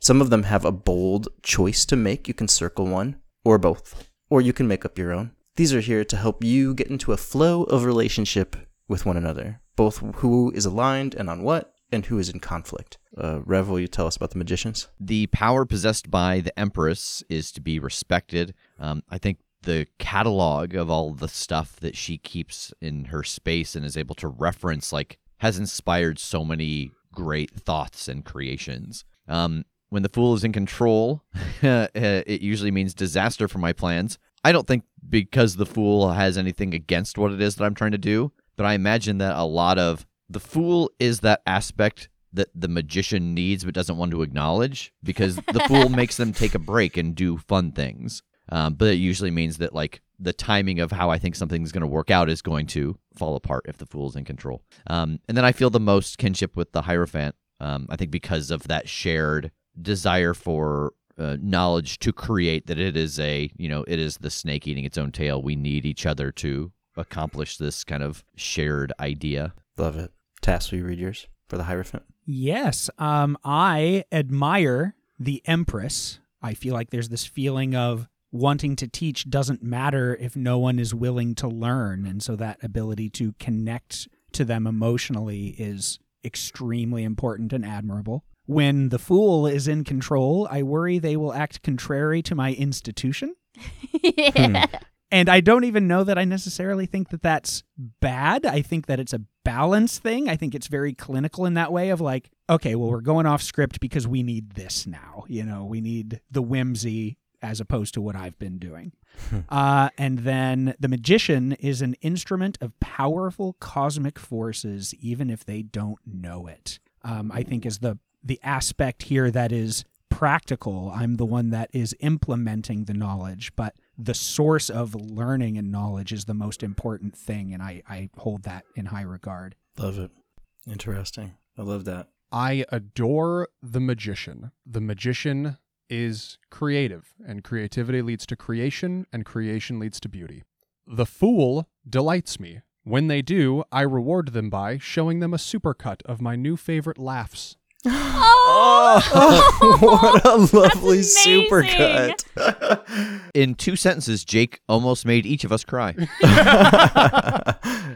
Some of them have a bold choice to make. You can circle one, or both, or you can make up your own. These are here to help you get into a flow of relationship with one another, both who is aligned and on what, and who is in conflict. Uh, Rev, will you tell us about the magicians? the power possessed by the Empress is to be respected. Um, I think the catalog of all the stuff that she keeps in her space and is able to reference, like, has inspired so many great thoughts and creations. Um, When the fool is in control, it usually means disaster for my plans. I don't think because the fool has anything against what it is that I'm trying to do, but I imagine that a lot of the fool is that aspect that the magician needs but doesn't want to acknowledge because the fool makes them take a break and do fun things. Um, but it usually means that like the timing of how I think something's going to work out is going to fall apart if the fool's in control. Um, and then I feel the most kinship with the Hierophant. Um, I think because of that shared desire for uh, knowledge to create that it is a you know it is the snake eating its own tail. We need each other to accomplish this kind of shared idea. Love it. Tass, will you read yours for the Hierophant? Yes. Um, I admire the Empress. I feel like there's this feeling of wanting to teach doesn't matter if no one is willing to learn. And so that ability to connect to them emotionally is extremely important and admirable. When the fool is in control, I worry they will act contrary to my institution. yeah. And I don't even know that I necessarily think that that's bad. I think that it's a balance thing. I think it's very clinical in that way of like, okay, well, we're going off script because we need this now. You know, we need the whimsy as opposed to what I've been doing. uh, and then the magician is an instrument of powerful cosmic forces, even if they don't know it. Um, I think is the the aspect here that is practical. I'm the one that is implementing the knowledge, but the source of learning and knowledge is the most important thing, and I, I hold that in high regard. Love it. Interesting. I love that. I adore the magician. The magician is creative, and creativity leads to creation, and creation leads to beauty. The fool delights me. When they do, I reward them by showing them a supercut of my new favorite laughs. Oh, what a lovely That's supercut. In two sentences, Jake almost made each of us cry.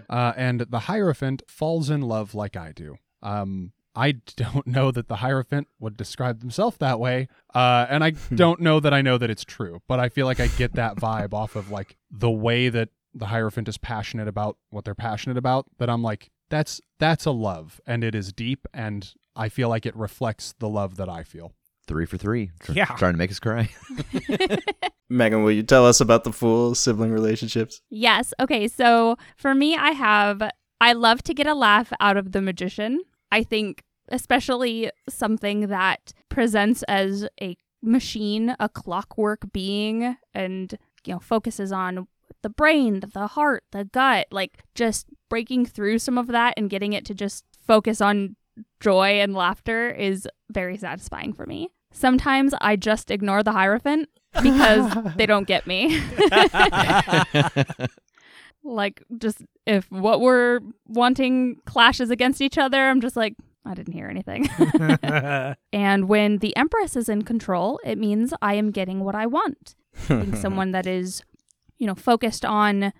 Uh, and the Hierophant falls in love like I do. Um, I don't know that the Hierophant would describe himself that way, uh, and I don't know that I know that it's true. But I feel like I get that vibe off of like the way that the Hierophant is passionate about what they're passionate about. That I'm like, that's that's a love, and it is deep, and I feel like it reflects the love that I feel. three for three. Tr- Yeah. Trying to make us cry. Megan, will you tell us about the fool sibling relationships? Yes. Okay. So for me, I have, I love to get a laugh out of the magician. I think, especially something that presents as a machine, a clockwork being, and, you know, focuses on the brain, the heart, the gut, like just breaking through some of that and getting it to just focus on joy and laughter is very satisfying for me. Sometimes I just ignore the Hierophant because they don't get me. like just if what we're wanting clashes against each other, I'm just like I didn't hear anything. and when the Empress is in control, it means I am getting what I want. Being someone that is, you know, focused on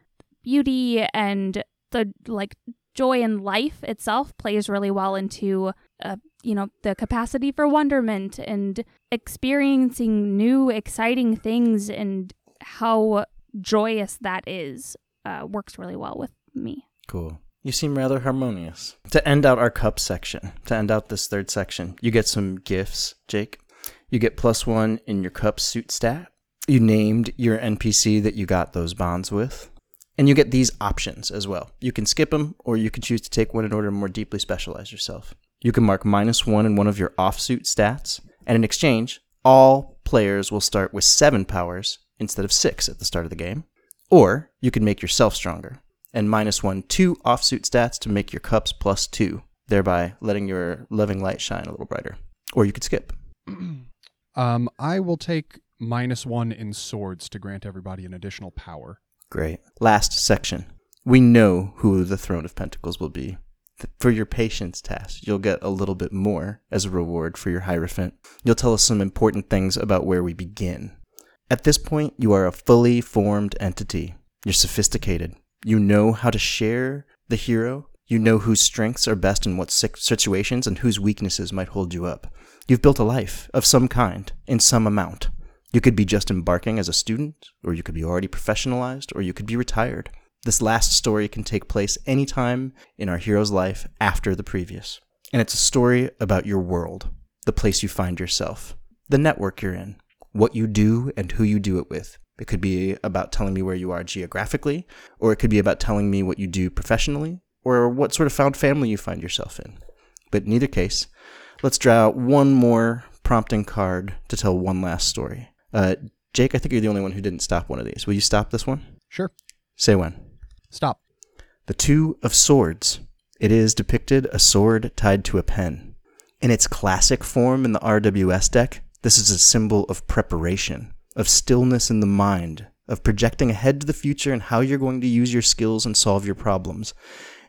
beauty and the like joy in life itself plays really well into uh, you know the capacity for wonderment and experiencing new exciting things and how joyous that is uh, works really well with me Cool. You seem rather harmonious. To end out our cup section, to end out this third section, you get some gifts, Jake. You get plus one in your cup suit stat. You named your NPC that you got those bonds with. And you get these options as well. You can skip them, or you can choose to take one in order to more deeply specialize yourself. You can mark minus one in one of your offsuit stats, and in exchange, all players will start with seven powers instead of six at the start of the game. Or you can make yourself stronger and minus one two offsuit stats to make your cups plus two, thereby letting your loving light shine a little brighter. Or you could skip. Um, I will take minus one in swords to grant everybody an additional power. Great. Last section. We know who the Throne of Pentacles will be. For your patience Tass, you'll get a little bit more as a reward for your Hierophant. You'll tell us some important things about where we begin. At this point, you are a fully formed entity. You're sophisticated. You know how to share the hero. You know whose strengths are best in what situations and whose weaknesses might hold you up. You've built a life of some kind, in some amount. You could be just embarking as a student, or you could be already professionalized, or you could be retired. This last story can take place anytime in our hero's life after the previous. And it's a story about your world, the place you find yourself. the network you're in, what you do and who you do it with. It could be about telling me where you are geographically, or it could be about telling me what you do professionally, or what sort of found family you find yourself in. But in either case, let's draw out one more prompting card to tell one last story. Uh, Jake, I think you're the only one who didn't stop one of these. Will you stop this one? Sure. Say when. Stop. The Two of Swords. It is depicted a sword tied to a pen. In its classic form in the RWS deck, this is a symbol of preparation, of stillness in the mind, of projecting ahead to the future and how you're going to use your skills and solve your problems.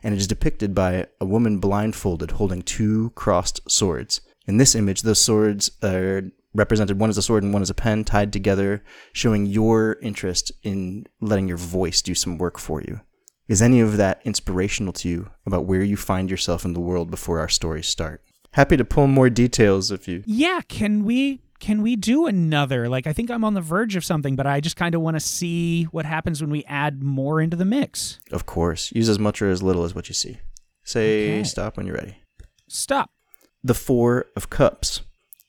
And it is depicted by a woman blindfolded holding two crossed swords. In this image, those swords are represented one as a sword and one as a pen tied together, showing your interest in letting your voice do some work for you. Is any of that inspirational to you about where you find yourself in the world before our stories start? Happy to pull more details if you. Yeah, can we can we do another? Like I think I'm on the verge of something, but I just kind of want to see what happens when we add more into the mix. Of course, use as much or as little as what you see. Say Okay. stop when you're ready. Stop. The Four of Cups,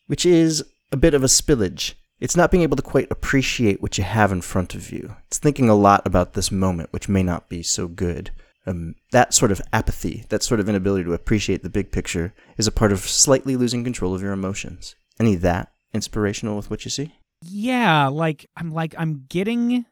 which is a bit of a spillage. It's not being able to quite appreciate what you have in front of you. It's thinking a lot about this moment, which may not be so good. Um, that sort of apathy, that sort of inability to appreciate the big picture, is a part of slightly losing control of your emotions. Any that inspirational with what you see? Yeah, like I'm like I'm getting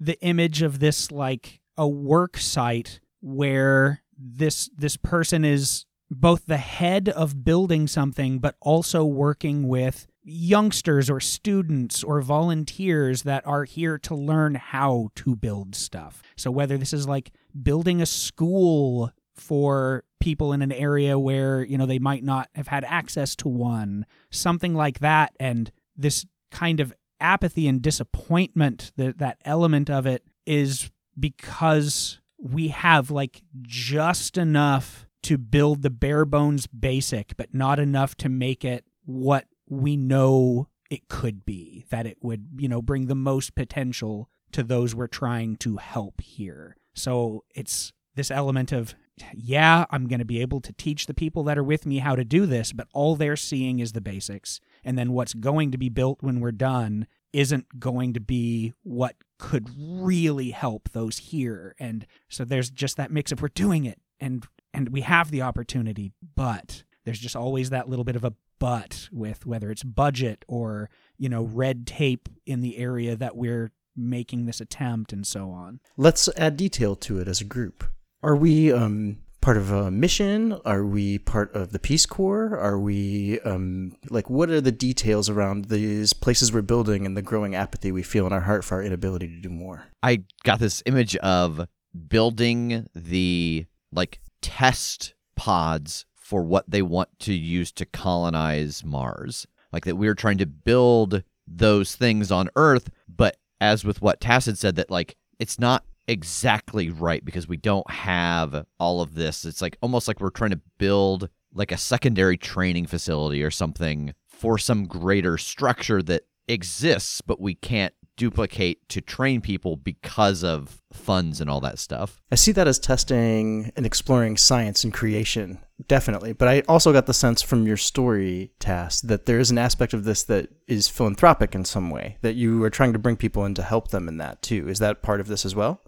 the image of this like a work site where this this person is both the head of building something but also working with youngsters or students or volunteers that are here to learn how to build stuff. So whether this is like building a school for people in an area where, you know, they might not have had access to one, something like that and this kind of apathy and disappointment that that element of it is because we have like just enough to build the bare bones basic but not enough to make it what we know it could be that it would you know bring the most potential to those we're trying to help here. So it's this element of yeah i'm going to be able to teach the people that are with me how to do this but all they're seeing is the basics. And then what's going to be built when we're done isn't going to be what could really help those here. And so there's just that mix of we're doing it and and we have the opportunity but there's just always that little bit of a but with whether it's budget or you know red tape in the area that we're making this attempt and so on Let's add detail to it as a group. Are we um, part of a mission? Are we part of the Peace Corps? Are we um, like what are the details around these places we're building and the growing apathy we feel in our heart for our inability to do more? I got this image of building the like test pods for what they want to use to colonize Mars. Like that we're trying to build those things on Earth, but as with what had said, that like it's not exactly right because we don't have all of this. It's like almost like we're trying to build like a secondary training facility or something for some greater structure that exists, but we can't duplicate to train people because of funds and all that stuff. I see that as testing and exploring science and creation, definitely. But I also got the sense from your story, Tass, that there is an aspect of this that is philanthropic in some way, that you are trying to bring people in to help them in that too. Is that part of this as well?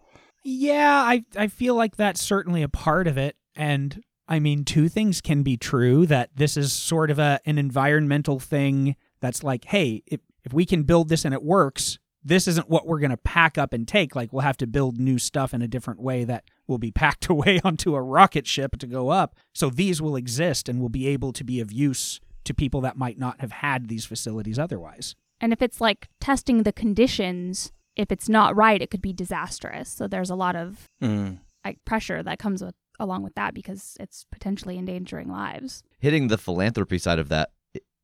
Yeah, I I feel like that's certainly a part of it and I mean two things can be true that this is sort of a an environmental thing that's like, hey, if if we can build this and it works, this isn't what we're going to pack up and take. Like we'll have to build new stuff in a different way that will be packed away onto a rocket ship to go up. So these will exist and will be able to be of use to people that might not have had these facilities otherwise. And if it's like testing the conditions, if it's not right, it could be disastrous. So there's a lot of Mm. like pressure that comes with along with that because it's potentially endangering lives. Hitting the philanthropy side of that,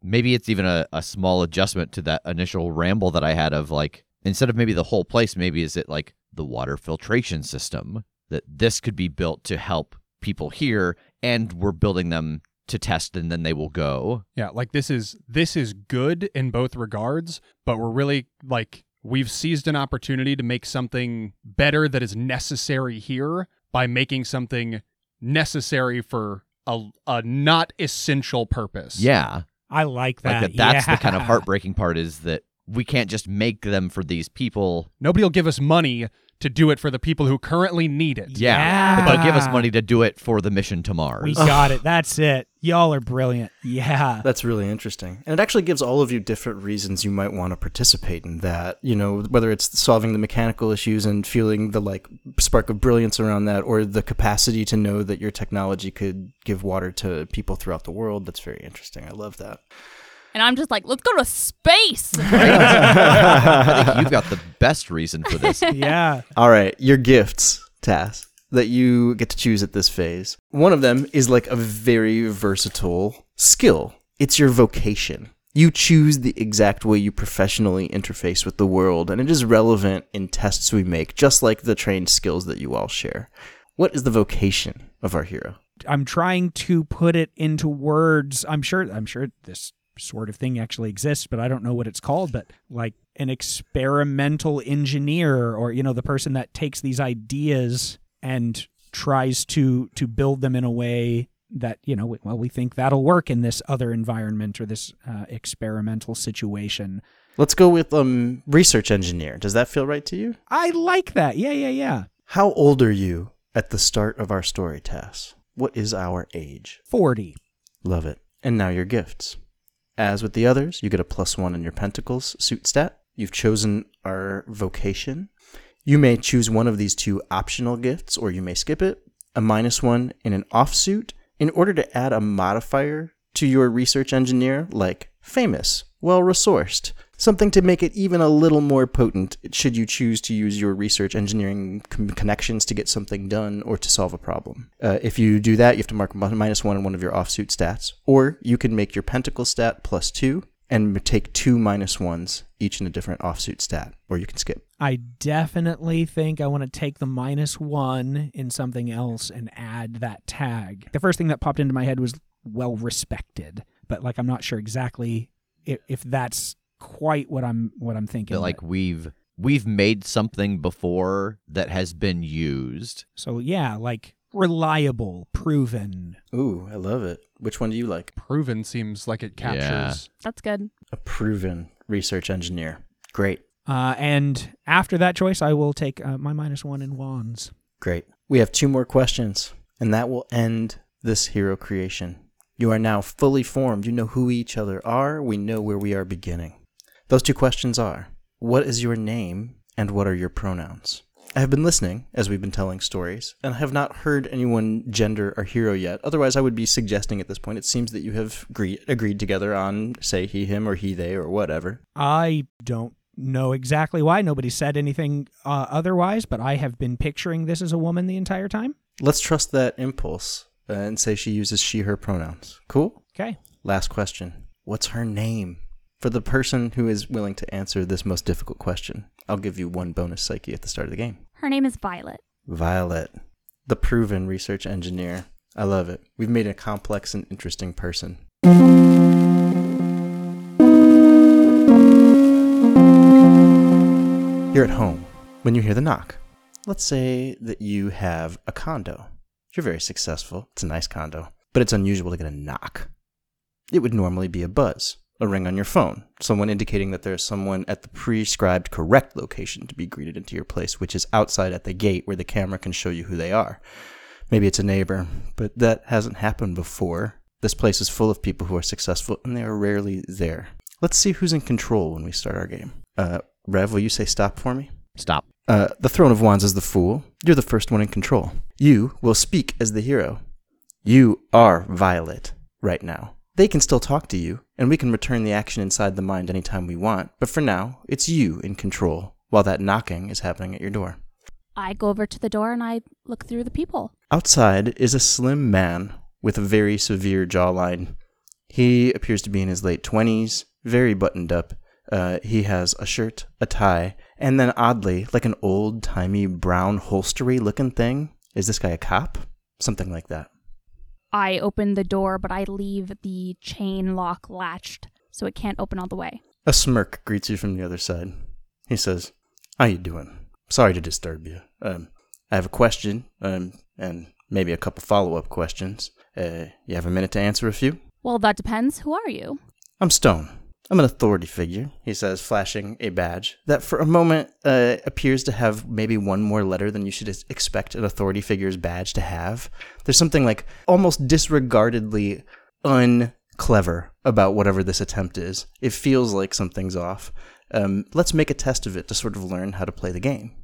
maybe it's even a, a small adjustment to that initial ramble that I had of like, instead of maybe the whole place, maybe is it like the water filtration system that this could be built to help people here and we're building them to test and then they will go. Yeah, like this is this is good in both regards, but we're really like we've seized an opportunity to make something better that is necessary here by making something necessary for a, a not essential purpose. Yeah. I like that. Like that that's the kind of heartbreaking part is that we can't just make them for these people. Nobody will give us money to do it for the people who currently need it. Yeah. But they'll give us money to do it for the mission to Mars. We got it. That's it. Y'all are brilliant. Yeah. That's really interesting. And it actually gives all of you different reasons you might want to participate in that. You know, whether it's solving the mechanical issues and feeling the like spark of brilliance around that or the capacity to know that your technology could give water to people throughout the world. That's very interesting. I love that. And I'm just like, let's go to space. I think you've got the best reason for this. yeah. All right, your gifts, Tass, that you get to choose at this phase. One of them is like a very versatile skill. It's your vocation. You choose the exact way you professionally interface with the world, and it is relevant in tests we make, just like the trained skills that you all share. What is the vocation of our hero? I'm trying to put it into words. I'm sure I'm sure this sort of thing actually exists, but I don't know what it's called, but like an experimental engineer or you know the person that takes these ideas and tries to to build them in a way that you know well we think that'll work in this other environment or this uh, experimental situation. Let's go with um research engineer. Does that feel right to you? I like that. Yeah, yeah, yeah. How old are you at the start of our story, Tass? What is our age? 40. Love it. And now your gifts. As with the others, you get a plus one in your pentacles suit stat. You've chosen our vocation. You may choose one of these two optional gifts, or you may skip it. A minus one in an offsuit in order to add a modifier to your research engineer, like famous, well resourced, something to make it even a little more potent should you choose to use your research engineering com- connections to get something done or to solve a problem. Uh, if you do that, you have to mark minus one in one of your offsuit stats, or you can make your pentacle stat plus two and take two minus ones each in a different offsuit stat, or you can skip. I definitely think I want to take the minus one in something else and add that tag. The first thing that popped into my head was well respected, but like I'm not sure exactly if, if that's quite what I'm what I'm thinking. that like we've we've made something before that has been used. so yeah, like reliable, proven. Ooh, I love it. Which one do you like? Proven seems like it captures. That's good. A proven research engineer. Great. Uh, and after that choice, I will take uh, my minus one in wands. Great. We have two more questions, and that will end this hero creation. You are now fully formed. You know who each other are. We know where we are beginning. Those two questions are What is your name, and what are your pronouns? I have been listening as we've been telling stories, and I have not heard anyone gender our hero yet. Otherwise, I would be suggesting at this point it seems that you have agreed, agreed together on, say, he, him, or he, they, or whatever. I don't know exactly why. Nobody said anything uh, otherwise, but I have been picturing this as a woman the entire time. Let's trust that impulse uh, and say she uses she, her pronouns. Cool? Okay. Last question. What's her name? For the person who is willing to answer this most difficult question, I'll give you one bonus psyche at the start of the game. Her name is Violet. Violet, the proven research engineer. I love it. We've made a complex and interesting person. You're at home when you hear the knock. Let's say that you have a condo. You're very successful. It's a nice condo, but it's unusual to get a knock. It would normally be a buzz, a ring on your phone, someone indicating that there's someone at the prescribed correct location to be greeted into your place, which is outside at the gate where the camera can show you who they are. Maybe it's a neighbor, but that hasn't happened before. This place is full of people who are successful, and they are rarely there. Let's see who's in control when we start our game. Uh, Rev, will you say stop for me? Stop. Uh, the Throne of Wands is the fool. You're the first one in control. You will speak as the hero. You are Violet right now. They can still talk to you, and we can return the action inside the mind anytime we want, but for now, it's you in control while that knocking is happening at your door. I go over to the door and I look through the people. Outside is a slim man with a very severe jawline. He appears to be in his late 20s, very buttoned up. Uh, he has a shirt, a tie, and then oddly, like an old timey brown holstery looking thing. Is this guy a cop? Something like that. I open the door, but I leave the chain lock latched so it can't open all the way. A smirk greets you from the other side. He says, "How you doing? Sorry to disturb you. Um, I have a question, um, and maybe a couple follow-up questions. Uh, you have a minute to answer a few? Well, that depends. Who are you? I'm Stone. I'm an authority figure, he says, flashing a badge that for a moment uh, appears to have maybe one more letter than you should expect an authority figure's badge to have. There's something like almost disregardedly unclever about whatever this attempt is. It feels like something's off. Um, let's make a test of it to sort of learn how to play the game.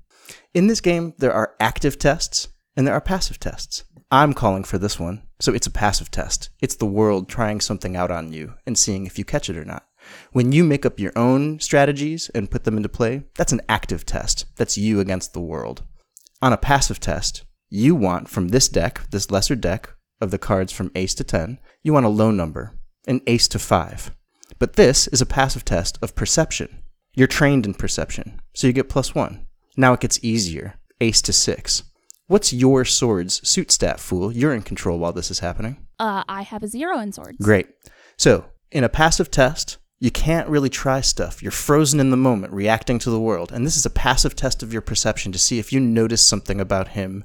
In this game, there are active tests and there are passive tests. I'm calling for this one, so it's a passive test. It's the world trying something out on you and seeing if you catch it or not. When you make up your own strategies and put them into play, that's an active test. That's you against the world. On a passive test, you want from this deck, this lesser deck of the cards from ace to 10, you want a low number, an ace to 5. But this is a passive test of perception. You're trained in perception, so you get plus 1. Now it gets easier, ace to 6. What's your sword's suit stat, fool? You're in control while this is happening. Uh, I have a zero in swords. Great. So, in a passive test, you can't really try stuff. You're frozen in the moment, reacting to the world. And this is a passive test of your perception to see if you notice something about him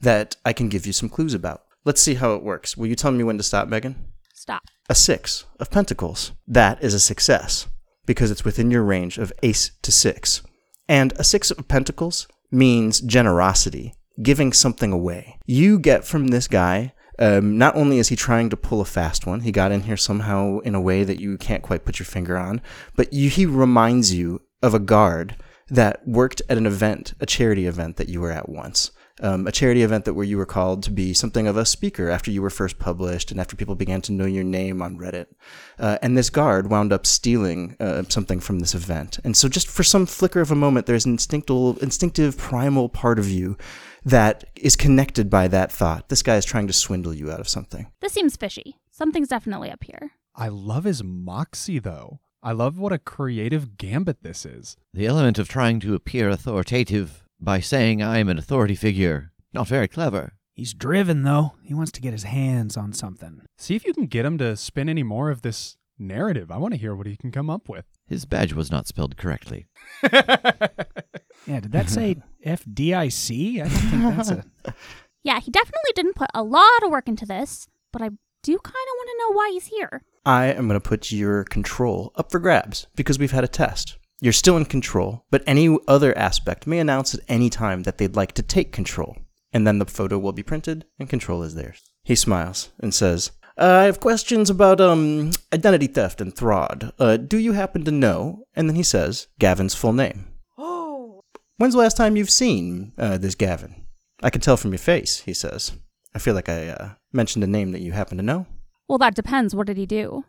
that I can give you some clues about. Let's see how it works. Will you tell me when to stop, Megan? Stop. A six of pentacles. That is a success because it's within your range of ace to six. And a six of pentacles means generosity, giving something away. You get from this guy um, not only is he trying to pull a fast one, he got in here somehow in a way that you can't quite put your finger on, but you, he reminds you of a guard that worked at an event, a charity event that you were at once. Um, a charity event that where you were called to be something of a speaker after you were first published and after people began to know your name on Reddit. Uh, and this guard wound up stealing uh, something from this event. And so, just for some flicker of a moment, there's an instinctive, instinctive, primal part of you that is connected by that thought. This guy is trying to swindle you out of something. This seems fishy. Something's definitely up here. I love his moxie, though. I love what a creative gambit this is. The element of trying to appear authoritative by saying I'm an authority figure. Not very clever. He's driven, though. He wants to get his hands on something. See if you can get him to spin any more of this narrative. I want to hear what he can come up with. His badge was not spelled correctly. Yeah, did that say FDIC? I don't think that's a. Yeah, he definitely didn't put a lot of work into this, but I do kind of want to know why he's here. I am going to put your control up for grabs because we've had a test. You're still in control, but any other aspect may announce at any time that they'd like to take control. And then the photo will be printed and control is theirs. He smiles and says, uh, I have questions about um identity theft and fraud. Uh, do you happen to know? And then he says Gavin's full name. Oh. When's the last time you've seen uh, this Gavin? I can tell from your face, he says. I feel like I uh, mentioned a name that you happen to know. Well, that depends. What did he do?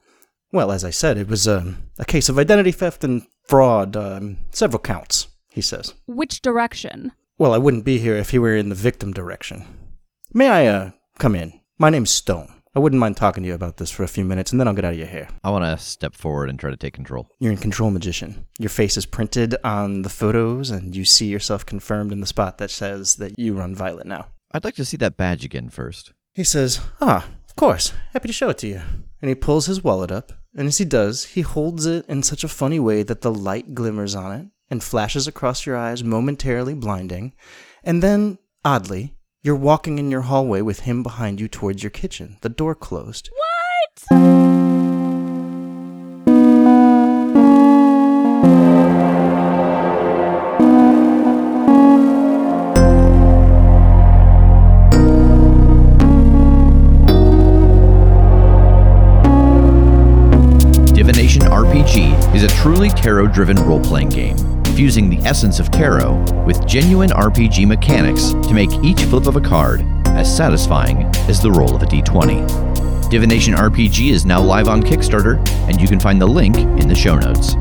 Well, as I said, it was um, a case of identity theft and fraud, um, several counts, he says. Which direction? Well, I wouldn't be here if he were in the victim direction. May I, uh, come in? My name's Stone. I wouldn't mind talking to you about this for a few minutes, and then I'll get out of your hair. I want to step forward and try to take control. You're in Control Magician. Your face is printed on the photos, and you see yourself confirmed in the spot that says that you run Violet now. I'd like to see that badge again first. He says, Ah, of course. Happy to show it to you. And he pulls his wallet up, and as he does, he holds it in such a funny way that the light glimmers on it and flashes across your eyes, momentarily blinding. And then, oddly, you're walking in your hallway with him behind you towards your kitchen, the door closed. What? A tarot driven role playing game, fusing the essence of tarot with genuine RPG mechanics to make each flip of a card as satisfying as the roll of a d20. Divination RPG is now live on Kickstarter, and you can find the link in the show notes.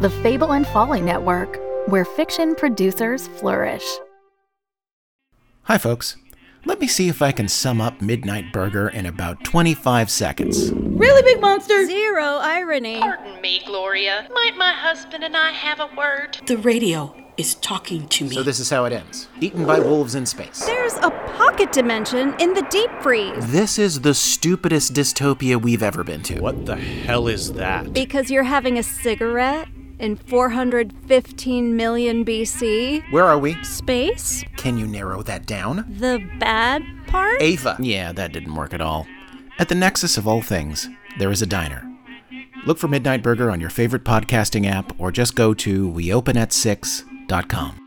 The Fable and Folly Network, where fiction producers flourish. Hi, folks. Let me see if I can sum up Midnight Burger in about 25 seconds. Really big monster. Zero irony. Pardon me, Gloria. Might my husband and I have a word? The radio is talking to me. So, this is how it ends eaten by wolves in space. There's a pocket dimension in the deep freeze. This is the stupidest dystopia we've ever been to. What the hell is that? Because you're having a cigarette? In 415 million BC? Where are we? Space? Can you narrow that down? The bad part? Ava. Yeah, that didn't work at all. At the nexus of all things, there is a diner. Look for Midnight Burger on your favorite podcasting app or just go to weopenat6.com.